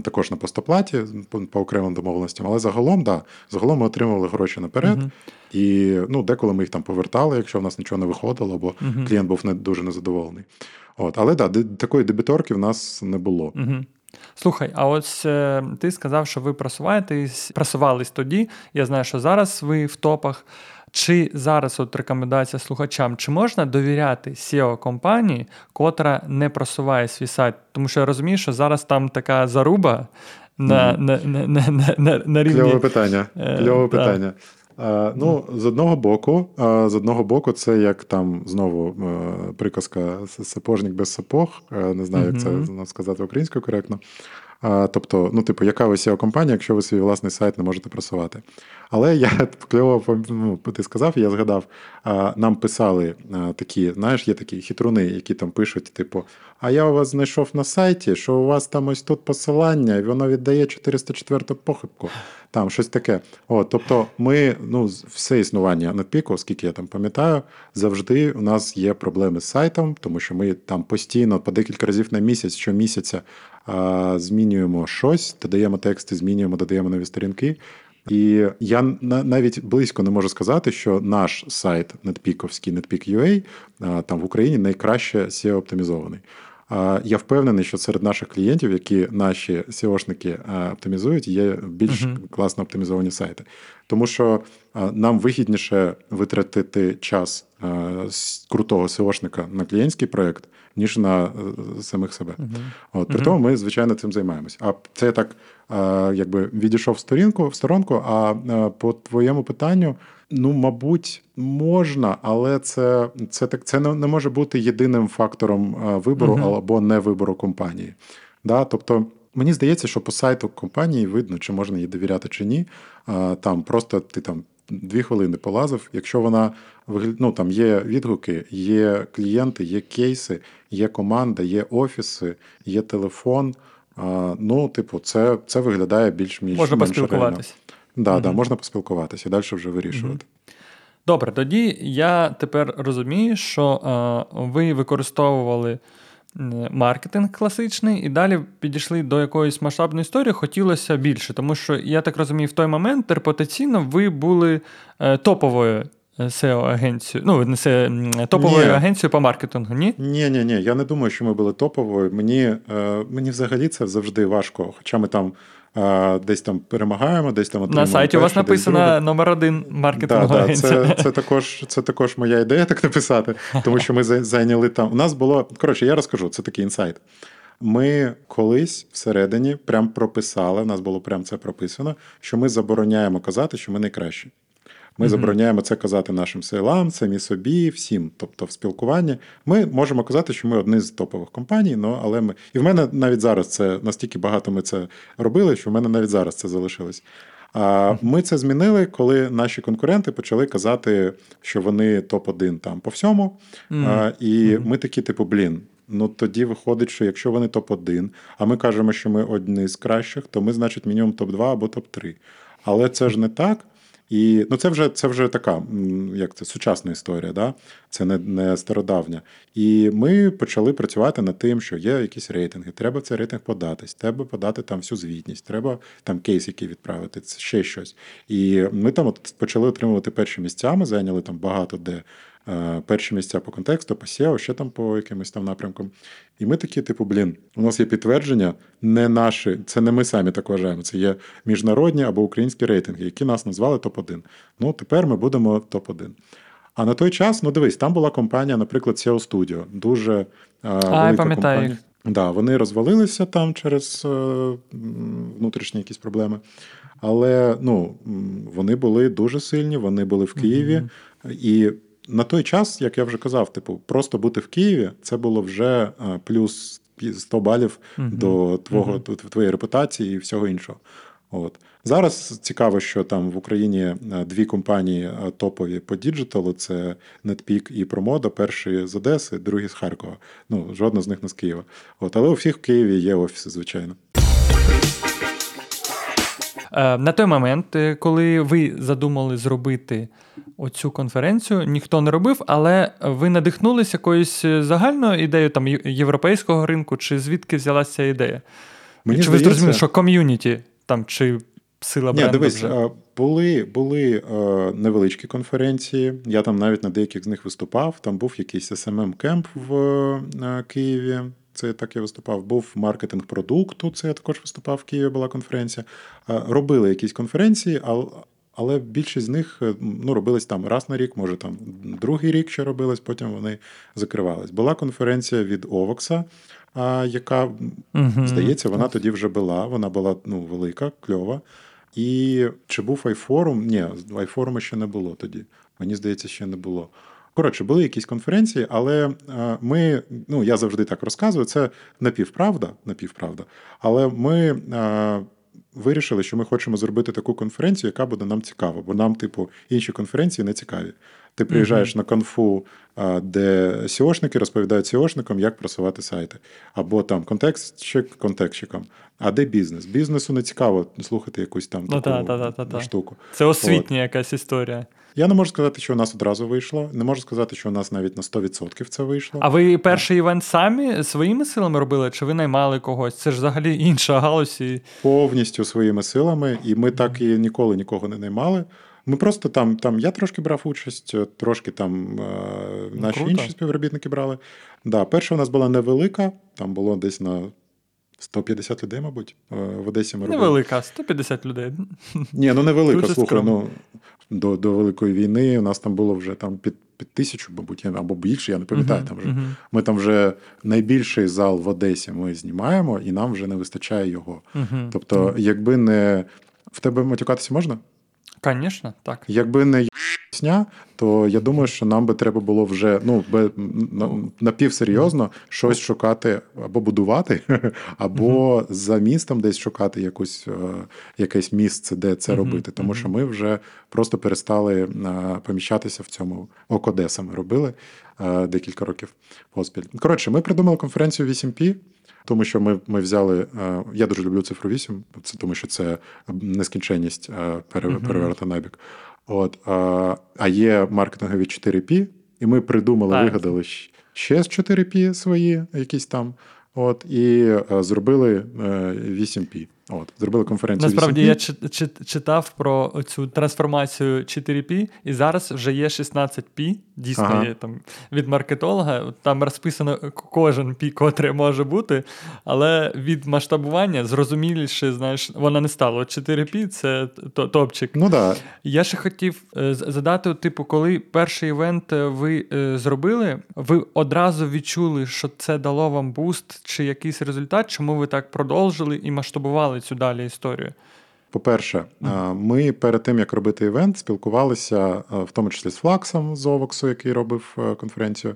також на постоплаті по, окремим домовленостям, але загалом, да, загалом ми отримували гроші наперед, Мгм. і ну, деколи ми їх там повертали, якщо в нас нічого не виходило, або Мгм. клієнт був не дуже незадоволений. От, але да, такої дебіторки в нас не було. Угу. Слухай, а ось е, ти сказав, що ви просуваєтесь, просувались тоді. Я знаю, що зараз ви в топах. Чи зараз от рекомендація слухачам, чи можна довіряти SEO компанії, котра не просуває свій сайт? Тому що я розумію, що зараз там така заруба на, Мгм. на, на, на, на, на, на рівні. Кльове питання. Е, Кльове питання. Ну, з одного боку, з одного боку, це як там знову е, приказка «С- сапожник без сапог. Е, не знаю, як це сказати українською коректно. Тобто, ну, типу, яка ви seo компанія, якщо ви свій власний сайт не можете просувати? Але я кльово ну, ти сказав, я згадав, нам писали такі, знаєш, є такі хитруни, які там пишуть, типу, а я у вас знайшов на сайті, що у вас там ось тут посилання, і воно віддає 404 похибку. Там щось таке. От, тобто, ми, ну, все існування NetPeak, оскільки я там пам'ятаю, завжди у нас є проблеми з сайтом, тому що ми там постійно по декілька разів на місяць, щомісяця змінюємо щось, додаємо тексти, змінюємо, додаємо нові сторінки. І я навіть близько не можу сказати, що наш сайт NetPeak-овський NetPeak.ua там в Україні найкраще SEO-оптимізований. А, Я впевнений, що серед наших клієнтів, які наші SEO-шники оптимізують, є більш Мгм. класно оптимізовані сайти. Тому що нам вигідніше витратити час крутого SEO-шника на клієнтський проєкт, ніж на е, самих себе. От, при Мгм. тому ми, звичайно, цим займаємось. А це так якби відійшов в сторінку, в сторонку. А а, по твоєму питанню, ну, мабуть, можна, але це, це, так, це не, може бути єдиним фактором вибору Мгм. або не вибору компанії. Да? Тобто, мені здається, що по сайту компанії видно, чи можна їй довіряти чи ні. Там просто ти там. Дві хвилини полазив. Якщо вона ну, там є відгуки, є клієнти, є кейси, є команда, є офіси, є телефон. Ну, типу, це, це виглядає більш-менш Можна реально. Да, да, можна поспілкуватися і далі вже вирішувати. Добре, тоді я тепер розумію, що е, ви використовували маркетинг класичний і далі підійшли до якоїсь масштабної історії, хотілося більше. Тому що, я так розумію, в той момент репутаційно ви були е, топовою SEO-агенцією, ну, топовою Ні. агенцією по маркетингу, ні? Ні, ні, ні, я не думаю, що ми були топовою. Мені, е, мені взагалі це завжди важко. Хоча ми там е, десь там перемагаємо, десь там На отримуємо сайті у вас написано номер один Да, маркетингова да, агенція. це, це, також, це також моя ідея так написати, тому що ми зайняли там. У нас було. Коротше, я розкажу, це такий інсайт. Ми колись всередині прям прописали, у нас було прям це прописано, що ми забороняємо казати, що ми найкращі. Ми забороняємо це казати нашим селам, самі собі, всім. Тобто в спілкуванні. Ми можемо казати, що ми одні з топових компаній, ну, але ми. І в мене навіть зараз це настільки багато ми це робили, що в мене навіть зараз це залишилось. А ми це змінили, коли наші конкуренти почали казати, що вони топ-1 там по всьому. Мгм. А, і Мгм. ми такі, типу, блін. Ну тоді виходить, що якщо вони топ-1, а ми кажемо, що ми одні з кращих, то ми, значить, мінімум топ-2 або топ-3. Але це ж не так. І ну, це вже це вже така, як це сучасна історія, да? це не, не стародавня. І ми почали працювати над тим, що є якісь рейтинги. Треба в цей рейтинг податись, треба подати там всю звітність, треба там кейс, який відправити, це ще щось. І ми там от почали отримувати перші місця. Ми зайняли там багато де перші місця по контексту, по SEO, ще там по якимось там напрямкам. І ми такі, типу, блін, у нас є підтвердження, не наші, це не ми самі так вважаємо. Це є міжнародні або українські рейтинги, які нас назвали топ-1. Ну, тепер ми будемо топ-1. А на той час, ну дивись, там була компанія, наприклад, SEO Studio, дуже е, велика пам'ятаю компанія. Да, вони розвалилися там через е, внутрішні якісь проблеми. Але ну, вони були дуже сильні, вони були в Києві. І на той час, як я вже казав, типу, просто бути в Києві це було вже е, плюс 100 балів Мгм. до твого, до твоєї репутації і всього іншого. От. Зараз цікаво, що там в Україні е, дві компанії е, топові по діджиталу: це NetPeak і Promoda. Перший з Одеси, другий з Харкова. Ну, жодна з них не з Києва. От, але у всіх в Києві є офіси, звичайно. На той момент, коли ви задумали зробити оцю конференцію, ніхто не робив, але ви надихнулись якоюсь е, загальною ідеєю там європейського ринку, чи звідки взялася ця ідея? Мені чи ви здається- зрозуміли, що ком'юніті там чи сила Ні, дивись, вже? е, були, були е, невеличкі конференції. Я там навіть на деяких з них виступав. Там був якийсь smm кемп в е, Києві. Це так я виступав. Був маркетинг продукту. Це я також виступав в Києві. Була конференція. Е, Робили якісь конференції, ал- але більшість з них е, ну, робились там раз на рік, може там другий рік ще робились, потім вони закривались. Була конференція від Овокса, яка Мгм. Здається, вона тоді вже була. Вона була ну, велика, кльова. І чи був айфорум? Ні, айфоруму ще не було тоді. Мені здається, ще не було. Коротше, були якісь конференції, але е, ми, ну я завжди так розказую, це напівправда, напівправда. Але ми е, вирішили, що ми хочемо зробити таку конференцію, яка буде нам цікава, бо нам, типу, інші конференції не цікаві. Ти приїжджаєш на конфу, де SEOшники розповідають SEOшникам, як просувати сайти. Або там контекстчик контекстчикам. А де бізнес? Бізнесу не цікаво слухати якусь там Ну, таку та, та, та, штуку. Це освітня якась історія. Я не можу сказати, що у нас одразу вийшло. Не можу сказати, що у нас навіть на 100% це вийшло. А ви перший івент самі своїми силами робили, чи ви наймали когось? Це ж взагалі інша галузь. І... повністю своїми силами, і ми так і ніколи нікого не наймали. Ми просто там, там я трошки брав участь, трошки там е, наші круто. інші співробітники брали. Да, перша у нас була невелика, там було десь на 150 людей, мабуть. е, В Одесі ми робили. Невелика, 150 людей. Ні, ну невелика, Дуже слухай. скромно. Ну, до, до Великої війни у нас там було вже там під, під тисячу, мабуть, або більше, я не пам'ятаю. Там вже. Мгм. Ми там вже найбільший зал в Одесі ми знімаємо, і нам вже не вистачає його. Мгм. Тобто, якби не. В тебе матюкатися можна? Звісно, так. Якби не сня, то я думаю, що нам би треба було вже ну би на- напівсерйозно щось шукати або будувати, або за містом десь шукати якусь е, якесь місце, де це робити. Тому що ми вже просто перестали е, поміщатися в цьому Окодеса. Ми робили е, декілька років поспіль. Коротше, ми придумали конференцію 8P. Тому що ми, ми взяли. е, Я дуже люблю цифру 8, це тому що це нескінченність переверта пере, Мгм. набік. От, а, а є маркетингові 4P, і ми придумали, Так. вигадали ще з 4P свої, якісь там. От, і е, зробили е, 8P. От, зробили конференцію. Насправді 8P. я чит- чит- читав про цю трансформацію 4P, і зараз вже є 16P, дійсно Ага. є там від маркетолога. Там розписано кожен P, котрий може бути, але від масштабування зрозуміліше, знаєш, вона не стала. 4P це топчик. Ну. Да. Я ще хотів е, задати, типу, коли перший івент е, ви е, зробили, ви одразу відчули, що це дало вам буст чи якийсь результат, чому ви так продовжили і масштабували цю далі історію? По-перше, е, ми перед тим, як робити івент, спілкувалися е, в тому числі з Флаксом з Овоксу, який робив е, конференцію,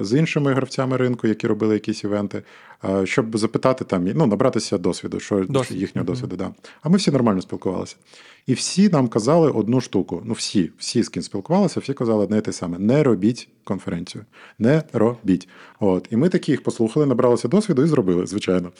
з іншими гравцями ринку, які робили якісь івенти, е, щоб запитати там, ну, набратися досвіду, що Досвід. їхнього досвіду. Да. А ми всі нормально спілкувалися. І всі нам казали одну штуку. Ну, всі, всі з ким спілкувалися, всі казали одне і те саме: не робіть конференцію. Не робіть. От. І ми такі їх послухали, набралися досвіду і зробили, звичайно.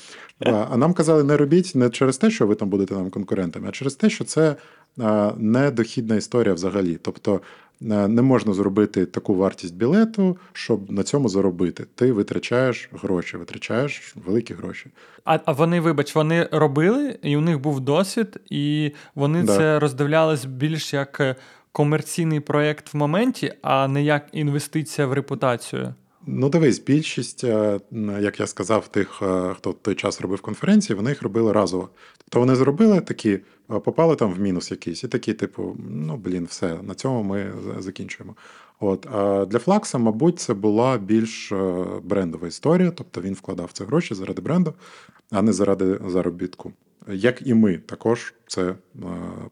А, нам казали, не робіть не через те, що ви там будете нам конкурентами, а через те, що це а, недохідна історія взагалі. Тобто не можна зробити таку вартість білету, щоб на цьому заробити. Ти витрачаєш гроші, витрачаєш великі гроші. А, а вони, вибач, вони робили, і у них був досвід, і вони Да. це роздивлялись більш як е, комерційний проєкт в моменті, а не як інвестиція в репутацію. Ну, дивись, більшість, е, як я сказав, тих, е, хто в той час робив конференції, вони їх робили разово. Тобто вони зробили такі, е, попали там в мінус якийсь, і такі, типу, ну блін, все, на цьому ми закінчуємо. От а для Флакса, мабуть, це була більш е, брендова історія, тобто він вкладав це гроші заради бренду, а не заради заробітку. Як і ми також це е,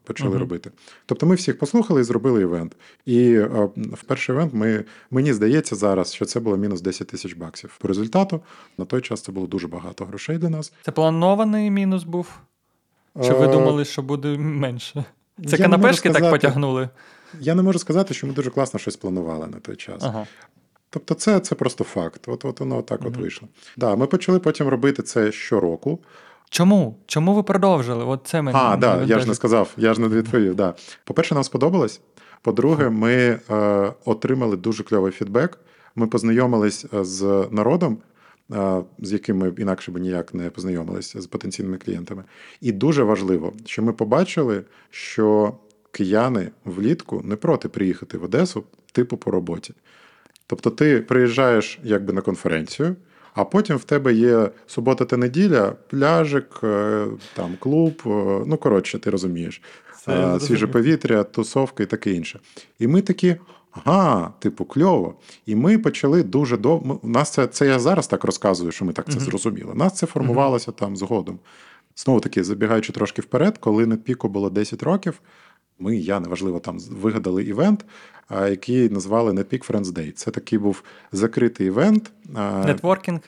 почали Мгм. робити. Тобто ми всіх послухали і зробили івент. І е, в перший івент ми, мені здається зараз, що це було мінус 10 тисяч баксів. По результату на той час це було дуже багато грошей для нас. Це планований мінус був? Чи ви Е, думали, що буде менше? Це я канапешки так потягнули. Я не можу сказати, що ми дуже класно щось планували на той час. Ага. Тобто, це, це просто факт. От, от воно так от вийшло. Да, ми почали потім робити це щороку. Чому? Чому ви продовжили? От це мене. А, да, я ж не сказав, я ж не відповів. Да. По-перше, нам сподобалось. По-друге, ми е, отримали дуже кльовий фідбек. Ми познайомились е, з народом, з яким ми інакше би ніяк не познайомилися з потенційними клієнтами. І дуже важливо, що ми побачили, що кияни влітку не проти приїхати в Одесу, типу по роботі. Тобто, ти приїжджаєш якби на конференцію. А потім в тебе є субота та неділя, пляжик, е, там клуб. е, Ну коротше, ти розумієш, Це Е, свіже повітря, тусовка і таке інше. І ми такі. Ага, типу, кльово. І ми почали дуже довго. У нас це, це я зараз так розказую, що ми так це зрозуміли. Нас це формувалося там згодом. Знову таки, забігаючи трошки вперед, коли на піку було 10 років, ми, я неважливо, там вигадали івент, який назвали Netpeak Friends Day. Це такий був закритий івент. Нетворкінг.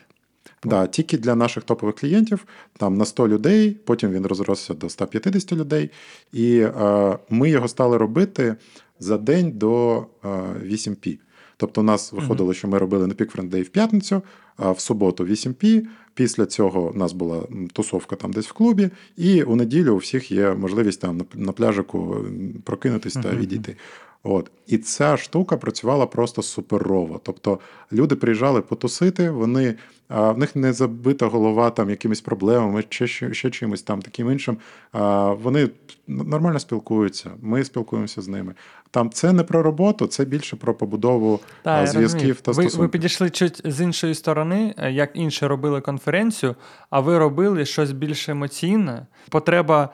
Да, тільки для наших топових клієнтів, там на 100 людей, потім він розросся до 150 людей. І е, ми його стали робити за день до е, 8P. Тобто, у нас виходило, що ми робили на Peak Friend Day в п'ятницю, а в суботу 8P. Після цього у нас була тусовка там десь в клубі, і у неділю у всіх є можливість там на, пляжику м, прокинутись та відійти. От. І ця штука працювала просто суперово. Тобто люди приїжджали потусити, вони, а, в них не забита голова там якимись проблемами, чи ще, ще чимось там таким іншим. А, вони нормально спілкуються, ми спілкуємося з ними. Там це не про роботу, це більше про побудову Та, зв'язків та ви, стосунків. ви підійшли чуть з іншої сторони, е, як інші робили конференцію, а ви робили щось більш емоційне. Потреба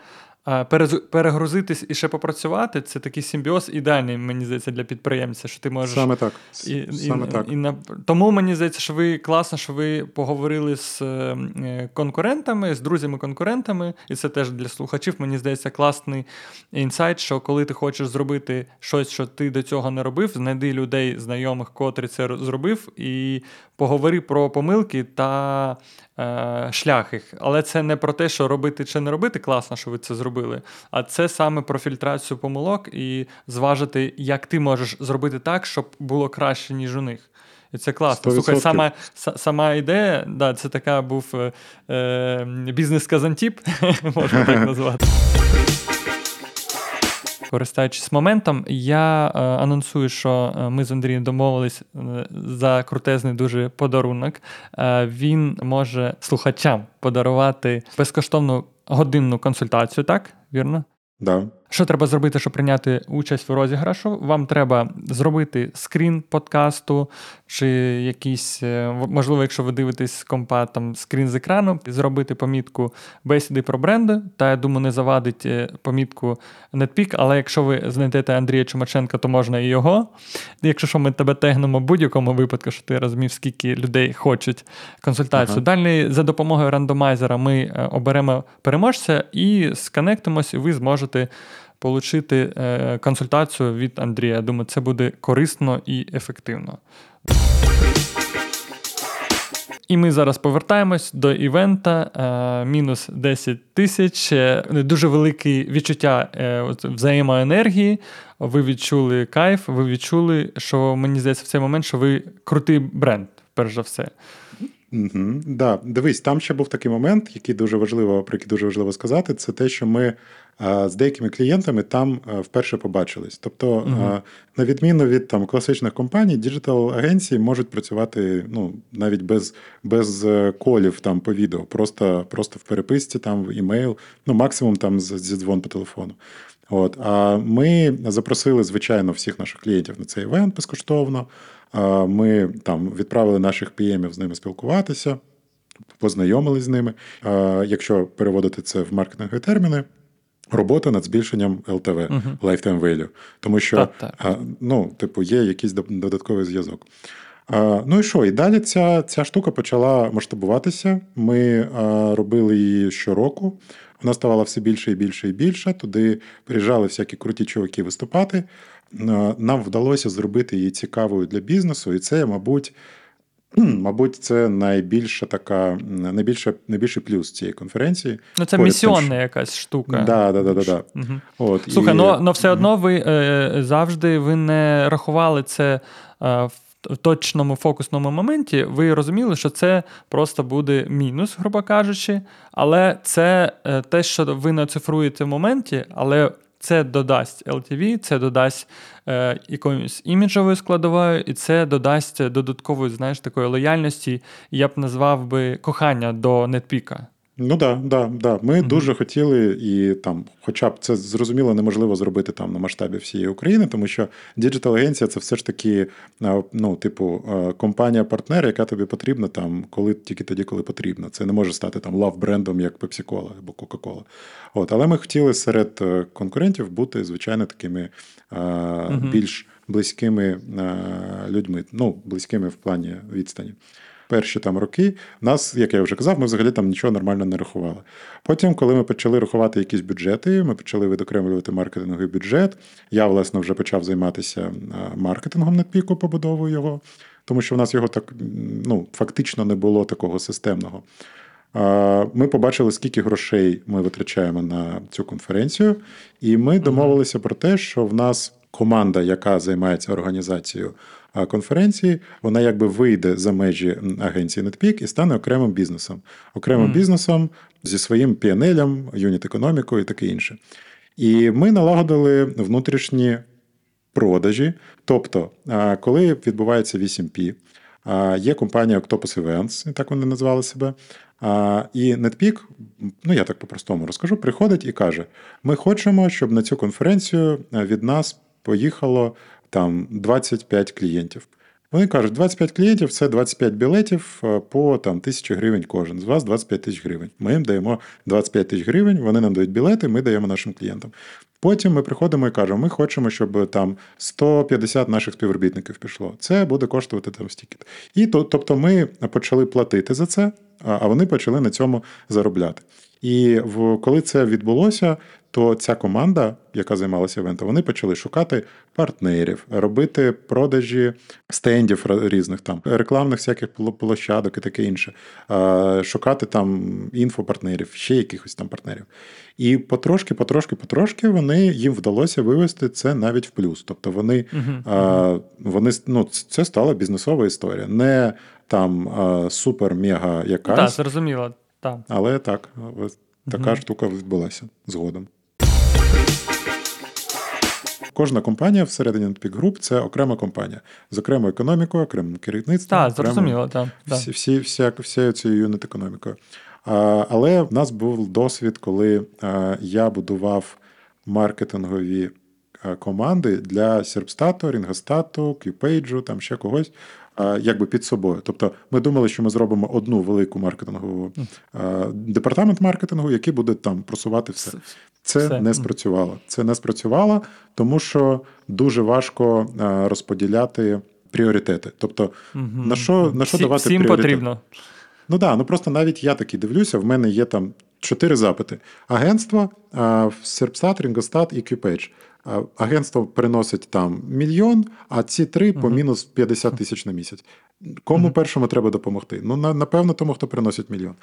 перегрузитись і ще попрацювати це такий симбіоз ідеальний, мені здається, для підприємця, що ти можеш. Саме так. І, Саме і, так. І, на... Тому мені здається, що ви класно, що ви поговорили з е, конкурентами, з друзями-конкурентами, і це теж для слухачів. Мені здається, класний інсайт, що коли ти хочеш зробити щось, що ти до цього не робив, знайди людей, знайомих, котрі це зробив, і поговори про помилки та е, шлях їх. Але це не про те, що робити чи не робити, класно, що ви це зробили. А це саме про фільтрацію помилок і зважити, як ти можеш зробити так, щоб було краще, ніж у них. І це класно. 100%. Слухай, сама, са- сама ідея, да, це така був е, е, бізнес-казантіп, можна так назвати. Користуючись моментом, я е, анонсую, що е, ми з Андрієм домовились е, за крутезний дуже подарунок. Е, він може слухачам подарувати безкоштовну годинну консультацію, так? Вірно? Да. Що треба зробити, щоб прийняти участь в розіграшу? Вам треба зробити скрін подкасту, чи якийсь, е, можливо, якщо ви дивитесь з компа, там скрін з екрану, зробити помітку бесіди про бренди. Та я думаю, не завадить е, помітку NetPeak, але якщо ви знайдете Андрія Чумаченка, то можна і його. Якщо що, ми тебе тегнемо в будь-якому випадку, що ти розумів, скільки людей хочуть консультацію. Ага. Далі за допомогою рандомайзера ми е, оберемо переможця і сконектимось, і ви зможете отримати е, консультацію від Андрія. Думаю, це буде корисно і ефективно. І ми зараз повертаємось до івента. Е, мінус 10 тисяч. Е, Дуже велике відчуття взаємоенергії. Ви відчули кайф, ви відчули, що мені здається, в цей момент, що ви крутий бренд, перш за все. Угу. Да. Дивись, там ще був такий момент, який дуже важливо, про який дуже важливо сказати, це те, що ми з деякими клієнтами там вперше побачились. Тобто, а, на відміну від там класичних компаній, діджитал-агенції можуть працювати ну, навіть без, без е, колів там по відео, просто, просто в переписці, там в імейл, ну максимум там зі дзвон по телефону. От, а ми запросили, звичайно, всіх наших клієнтів на цей івент безкоштовно. Ми там відправили наших PM з ними спілкуватися, познайомились з ними. Якщо переводити це в маркетингові терміни, робота над збільшенням LTV, Мгм. Lifetime Value. Тому що а, ну, типу, є якийсь додатковий зв'язок. А, Ну і що? І далі ця, ця штука почала масштабуватися. Ми а, робили її щороку. Вона ставала все більше і більше і більше. Туди приїжджали всякі круті чуваки виступати. Нам вдалося зробити її цікавою для бізнесу, і це, мабуть, мабуть, це найбільша така, найбільше, найбільший плюс цієї конференції. Ну, це місіонна що- якась штука. Да, да, да, да, да. Мгм. От, Слухай, і- ну, ну все одно ви е, завжди ви не рахували це е, в в точному фокусному моменті. Ви розуміли, що це просто буде мінус, грубо кажучи, але це е, те, що ви не оцифруєте в моменті, але. Це додасть LTV, це додасть е, якоюсь іміджовою складовою, і це додасть додаткової, знаєш, такої лояльності. Я б назвав би кохання до нетпіка. Ну да, да, да. Ми Мгм. дуже хотіли, і там, хоча б це зрозуміло, неможливо зробити там на масштабі всієї України, тому що діджитал-агенція це все ж таки, ну, типу, компанія-партнер, яка тобі потрібна там, коли тільки тоді, коли потрібно. Це не може стати там лав-брендом, як Pepsi-Cola або Coca-Cola. От, але ми хотіли серед е, конкурентів бути, звичайно, такими Мгм. більш близькими людьми, ну, близькими в плані відстані. Перші там роки, нас, як я вже казав, ми взагалі там нічого нормально не рахували. Потім, коли ми почали рахувати якісь бюджети, ми почали відокремлювати маркетинговий бюджет. Я, власне, вже почав займатися маркетингом NetPeak, побудовою його, тому що в нас його так ну, фактично не було такого системного. Ми побачили, скільки грошей ми витрачаємо на цю конференцію, і ми домовилися про те, що в нас команда, яка займається організацією конференції, вона якби вийде за межі агенції NetPeak і стане окремим бізнесом. Окремим Мгм. бізнесом зі своїм PNL, юніт економікою і таке інше. І ми налагодили внутрішні продажі. Тобто, коли відбувається 8P, є компанія Octopus Events, так вони назвали себе. І NetPeak, ну я так по-простому розкажу, приходить і каже: ми хочемо, щоб на цю конференцію від нас поїхало там 25 клієнтів. Вони кажуть, 25 клієнтів це 25 білетів е, по там, тисячі гривень кожен. З вас 25 тисяч гривень. Ми їм даємо 25 тисяч гривень, вони нам дають білети, ми даємо нашим клієнтам. Потім ми приходимо і кажемо, ми хочемо, щоб там 150 наших співробітників пішло. Це буде коштувати там стільки. І тобто ми почали платити за це, а вони почали на цьому заробляти. І в, коли це відбулося, то ця команда, яка займалася івентом, вони почали шукати партнерів, робити продажі стендів різних там, рекламних всяких пло- площадок і таке інше, шукати там інфопартнерів, ще якихось там партнерів. І потрошки, потрошки, потрошки вони їм вдалося вивести це навіть в плюс. Тобто вони, а, вони ну, це стала бізнесова історія. Не там супер-мега Так, якась, зрозуміло. Так. але так, така Мгм. штука відбулася згодом. Кожна компанія всередині NetPeak Group – це окрема компанія з окремою економікою, окремим керівництвом. Так, зрозуміло, так. всі, всі, всі всією цією юнит економікою. А, але в нас був досвід, коли а, я будував маркетингові команди для Серпстату, Рінгостату, Кюпейджу, там ще когось. Якби під собою. Тобто ми думали, що ми зробимо одну велику маркетингову департамент маркетингу, який буде там просувати все. Це Все. не спрацювало. Це не спрацювало, тому що дуже важко розподіляти пріоритети. Тобто, Мгм. на що, на що Всі- давати Всім пріоритет? потрібно. Ну да, ну просто навіть я таки дивлюся, в мене є там чотири запити: агентство, Серпстат, Рінгостат і QPage. Агентство приносить там мільйон, а ці три по мінус 50 тисяч на місяць. Кому першому треба допомогти? Ну, напевно, тому, хто приносить мільйон.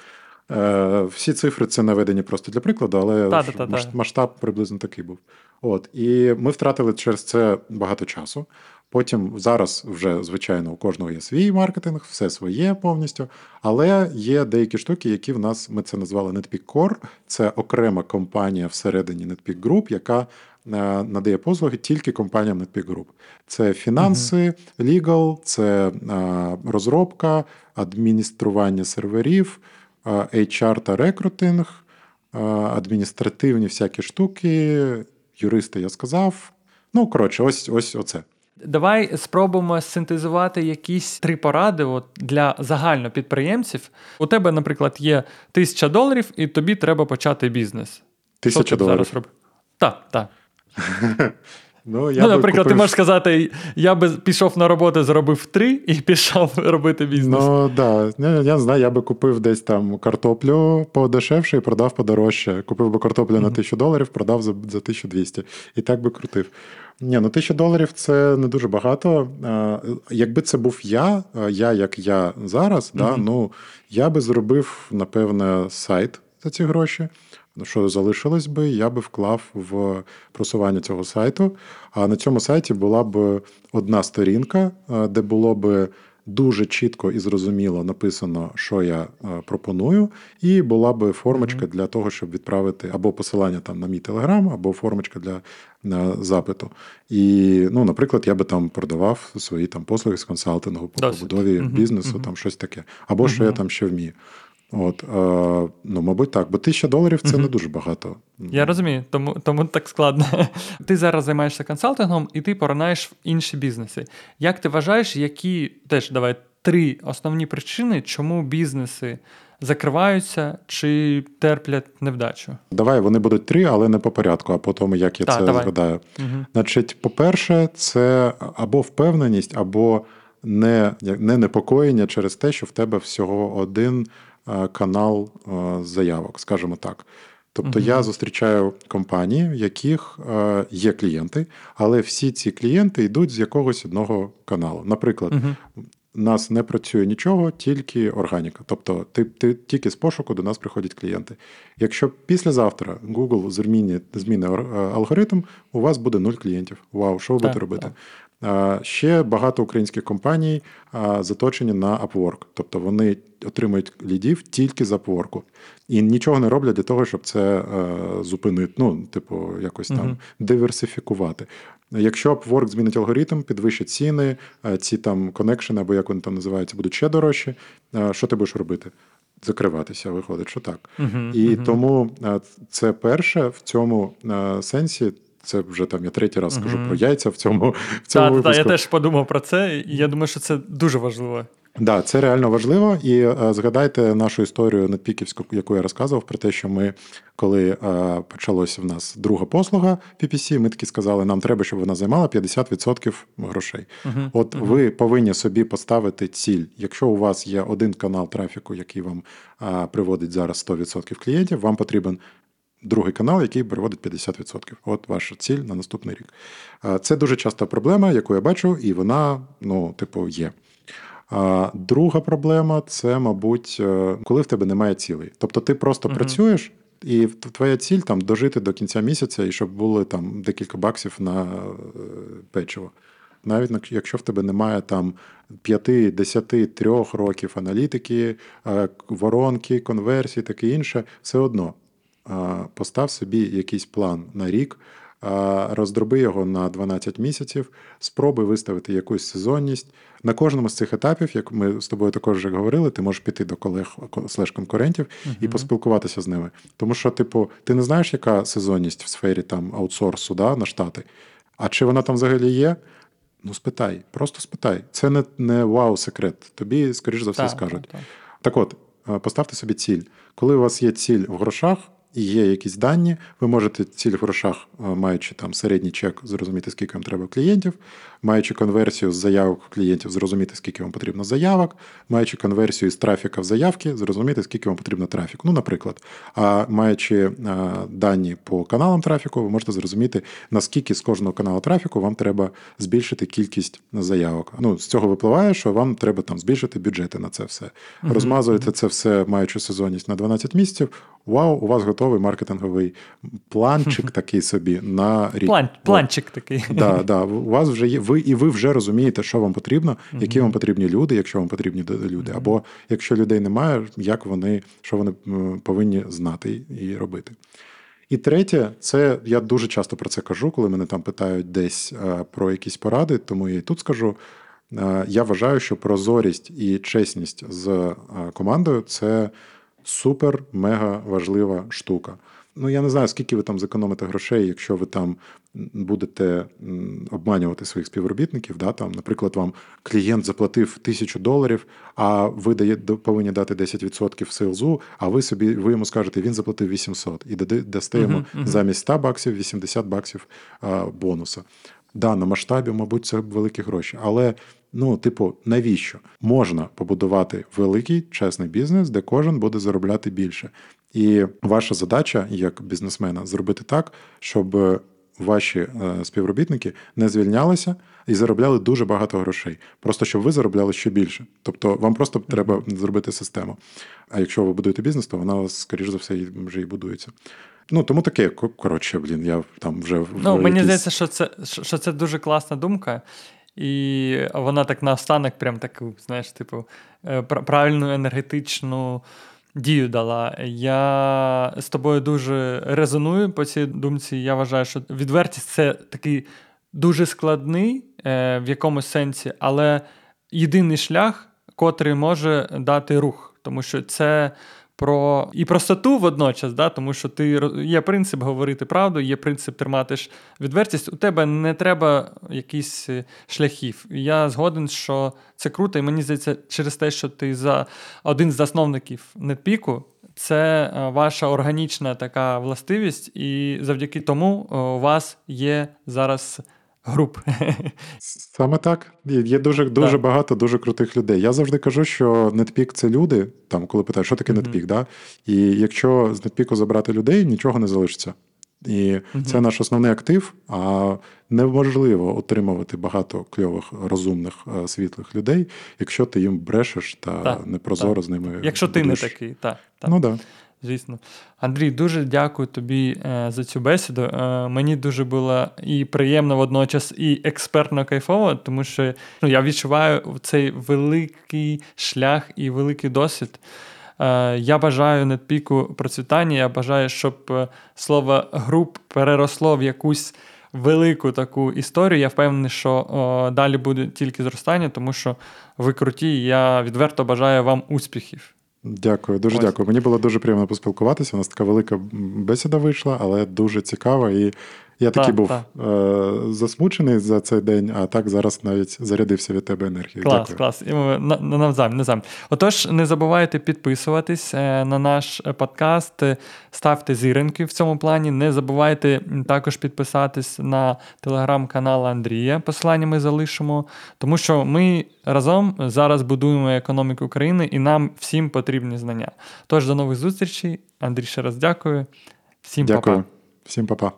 Е, всі цифри це наведені просто для прикладу, але Та-та-та-та. масштаб приблизно такий був. От, і ми втратили через це багато часу. Потім зараз вже, звичайно, у кожного є свій маркетинг, все своє повністю. Але є деякі штуки, які в нас ми це назвали NetPeak Core. Це окрема компанія всередині NetPeak Group, яка надає послуги тільки компаніям NetPeak Group. Це фінанси, legal, це е, розробка, адміністрування серверів, е, HR та рекрутинг, е, адміністративні всякі штуки, юристи, я сказав. Ну, коротше, ось ось оце. Давай спробуємо синтезувати якісь три поради от, для загально підприємців. У тебе, наприклад, є тисяча доларів, і тобі треба почати бізнес. Тисяча доларів. Так, так. Ну, я ну, наприклад, ти можеш сказати: я би пішов на роботу, зробив три і пішов робити бізнес. Ну да, я, я не знаю, я би купив десь там картоплю подешевше і продав подорожче. Купив би картоплю на Мгм. 1000 доларів, продав за, за 1200. І так би крутив. Ні, ну 1000 доларів це не дуже багато. Якби це був я, я як я зараз, да, ну я би зробив, напевне, сайт за ці гроші. Ну, Що залишилось би, я би вклав в просування цього сайту. А на цьому сайті була б одна сторінка, де було б дуже чітко і зрозуміло написано, що я е, пропоную, і була би формочка для того, щоб відправити або посилання там на мій телеграм, або формочка для на запиту. І, ну, наприклад, я би там продавав свої там послуги з консалтингу по побудові бізнесу, там щось таке, або що я там ще вмію. От, е, ну, мабуть, так, бо тисяча доларів це Мгм. не дуже багато. Я розумію, тому, тому так складно. Ти зараз займаєшся консалтингом і ти поранаєш в інші бізнеси. Як ти вважаєш, які теж давай три основні причини, чому бізнеси закриваються чи терплять невдачу? Давай вони будуть три, але не по порядку, а по тому, як я Так, це давай. згадаю. Угу. Значить, по-перше, це або впевненість, або не, не непокоєння через те, що в тебе всього один канал е, заявок, скажімо так. Тобто Мгм. я зустрічаю компанії, в яких е, є клієнти, але всі ці клієнти йдуть з якогось одного каналу. Наприклад, Мгм. у нас не працює нічого, тільки органіка. Тобто, ти, ти тільки з пошуку до нас приходять клієнти. Якщо післязавтра Google зміни, зміни е, алгоритм, у вас буде нуль клієнтів. Вау, що ви будете робити? так. Ще багато українських компаній заточені на Upwork. Тобто вони отримують лідів тільки з Upwork. І нічого не роблять для того, щоб це е, зупинити, ну, типу, якось там Мгм. диверсифікувати. Якщо Upwork змінить алгоритм, підвищить ціни, е, ці там коннекшени, або як вони там називаються, будуть ще дорожчі, е, що ти будеш робити? Закриватися, виходить, що так. Мгм. І Мгм. тому е, це перше в цьому сенсі. Це вже там я третій раз скажу Мгм. про яйця в цьому, в цьому Так, та, я теж подумав про це, і я думаю, що це дуже важливо. Да, це реально важливо. І е, згадайте нашу історію надпіківську, яку я розказував, про те, що ми, коли е, почалася в нас друга послуга PPC, ми таки сказали, нам треба, щоб вона займала 50% грошей. Мгм. От ви повинні собі поставити ціль. Якщо у вас є один канал трафіку, який вам е, приводить зараз 100% клієнтів, вам потрібен. Другий канал, який приводить 50%. От ваша ціль на наступний рік. Е, Це дуже часта проблема, яку я бачу, і вона, ну, типу, є. А друга проблема це, мабуть, е, коли в тебе немає цілей. Тобто ти просто Мгм. працюєш, і твоя ціль там дожити до кінця місяця, і щоб були там декілька баксів на е, печиво. Навіть якщо в тебе немає там 5, 10, 3 років аналітики, е, воронки, конверсії, таке інше, все одно постав собі якийсь план на рік, роздроби його на 12 місяців, спробуй виставити якусь сезонність. На кожному з цих етапів, як ми з тобою також вже говорили, ти можеш піти до колег слеш конкурентів і поспілкуватися з ними. Тому що, типу, ти не знаєш, яка сезонність в сфері там аутсорсу да, на штати. А чи вона там взагалі є? Ну, спитай, просто спитай. Це не, не вау-секрет. Тобі, скоріш за все, Так, скажуть. так, так. Так от, е, поставте собі ціль. Коли у вас є ціль в грошах і є якісь дані, ви можете ціль в грошах, е, маючи там середній чек, зрозуміти, скільки вам треба клієнтів, маючи конверсію з заявок клієнтів, зрозуміти, скільки вам потрібно заявок, маючи конверсію з трафіка в заявки, зрозуміти, скільки вам потрібно трафіку. Ну, наприклад, а маючи е, дані по каналам трафіку, ви можете зрозуміти, наскільки з кожного каналу трафіку вам треба збільшити кількість заявок. Ну, з цього випливає, що вам треба там збільшити бюджети на це все. Розмазуєте це все, маючи сезонність на 12 місяців. Вау, у вас готовий маркетинговий планчик такий собі на рік. План, планчик такий. Да, да. У вас вже є ви, і ви вже розумієте, що вам потрібно, які вам потрібні люди, якщо вам потрібні люди, або якщо людей немає, як вони що вони повинні знати і робити. І третє, це я дуже часто про це кажу, коли мене там питають десь е, про якісь поради, тому я і тут скажу. Е, Я вважаю, що прозорість і чесність з е, командою це супер мега важлива штука. Ну, я не знаю, скільки ви там зекономите грошей, якщо ви там будете обманювати своїх співробітників. Да, там, наприклад, вам клієнт заплатив тисячу доларів, а ви дає, повинні дати 10% сейлзу, а ви собі ви йому скажете, він заплатив 800 і дасте йому Мгм, мгм. замість 100 баксів 80 баксів а, бонуса. Да, на масштабі, мабуть, це великі гроші. Але ну, типу, навіщо? Можна побудувати великий чесний бізнес, де кожен буде заробляти більше. І ваша задача як бізнесмена зробити так, щоб ваші е, співробітники не звільнялися і заробляли дуже багато грошей. Просто щоб ви заробляли ще більше. Тобто вам просто треба зробити систему. А якщо ви будуєте бізнес, то вона скоріш за все, вже і будується. Ну, тому таке, ко- коротше, блін, я там вже в Ну, мені якійсь- здається, що це, що це дуже класна думка, і вона так наостанок, прям таку, знаєш, типу, е, правильну енергетичну дію дала. Я з тобою дуже резоную по цій думці. Я вважаю, що відвертість це такий дуже складний е, в якомусь сенсі, але єдиний шлях, котрий може дати рух, тому що це. Про і простоту водночас, да, тому що ти є принцип говорити правду, є принцип тримати ж відвертість. У тебе не треба якісь е, шляхів. Я згоден, що це круто, і мені здається, через те, що ти за один з засновників Нетпіку, це е, ваша органічна така властивість, і завдяки тому е, у вас є зараз груп. Саме так. Є дуже дуже Так. багато дуже крутих людей. Я завжди кажу, що нетпік це люди. Там, коли питають, що таке Мгм. нетпік, да? і якщо з нетпіку забрати людей, нічого не залишиться. І це наш основний актив. А неможливо отримувати багато кльових, розумних, е, світлих людей, якщо ти їм брешеш та Так, непрозоро так. з ними. Якщо ти не такий, так. так. Ну так. Да. Звісно. Андрій, дуже дякую тобі е, за цю бесіду. Е, мені дуже було і приємно водночас, і експертно кайфово, тому що ну, я відчуваю цей великий шлях і великий досвід. Е, я бажаю нетпіку процвітання. Я бажаю, щоб е, слово груп переросло в якусь велику таку історію. Я впевнений, що о, далі буде тільки зростання, тому що ви круті. Я відверто бажаю вам успіхів. Дякую, дуже Ось. дякую. Мені було дуже приємно поспілкуватися. У нас така велика бесіда вийшла, але дуже цікава. І я такий Так, був так. е- засмучений за цей день, а так зараз навіть зарядився від тебе енергією. Клас, Дякую. клас. І ми на- на- Навзаєм, навзаєм. Отож, не забувайте підписуватись е, на наш е, подкаст, ставте зіринки в цьому плані. Не забувайте також підписатись на телеграм-канал Андрія. Посилання ми залишимо, тому що ми разом зараз будуємо економіку України і нам всім потрібні знання. Тож до нових зустрічей. Андрій, ще раз дякую. Всім Дякую. па-па. Всім па-па.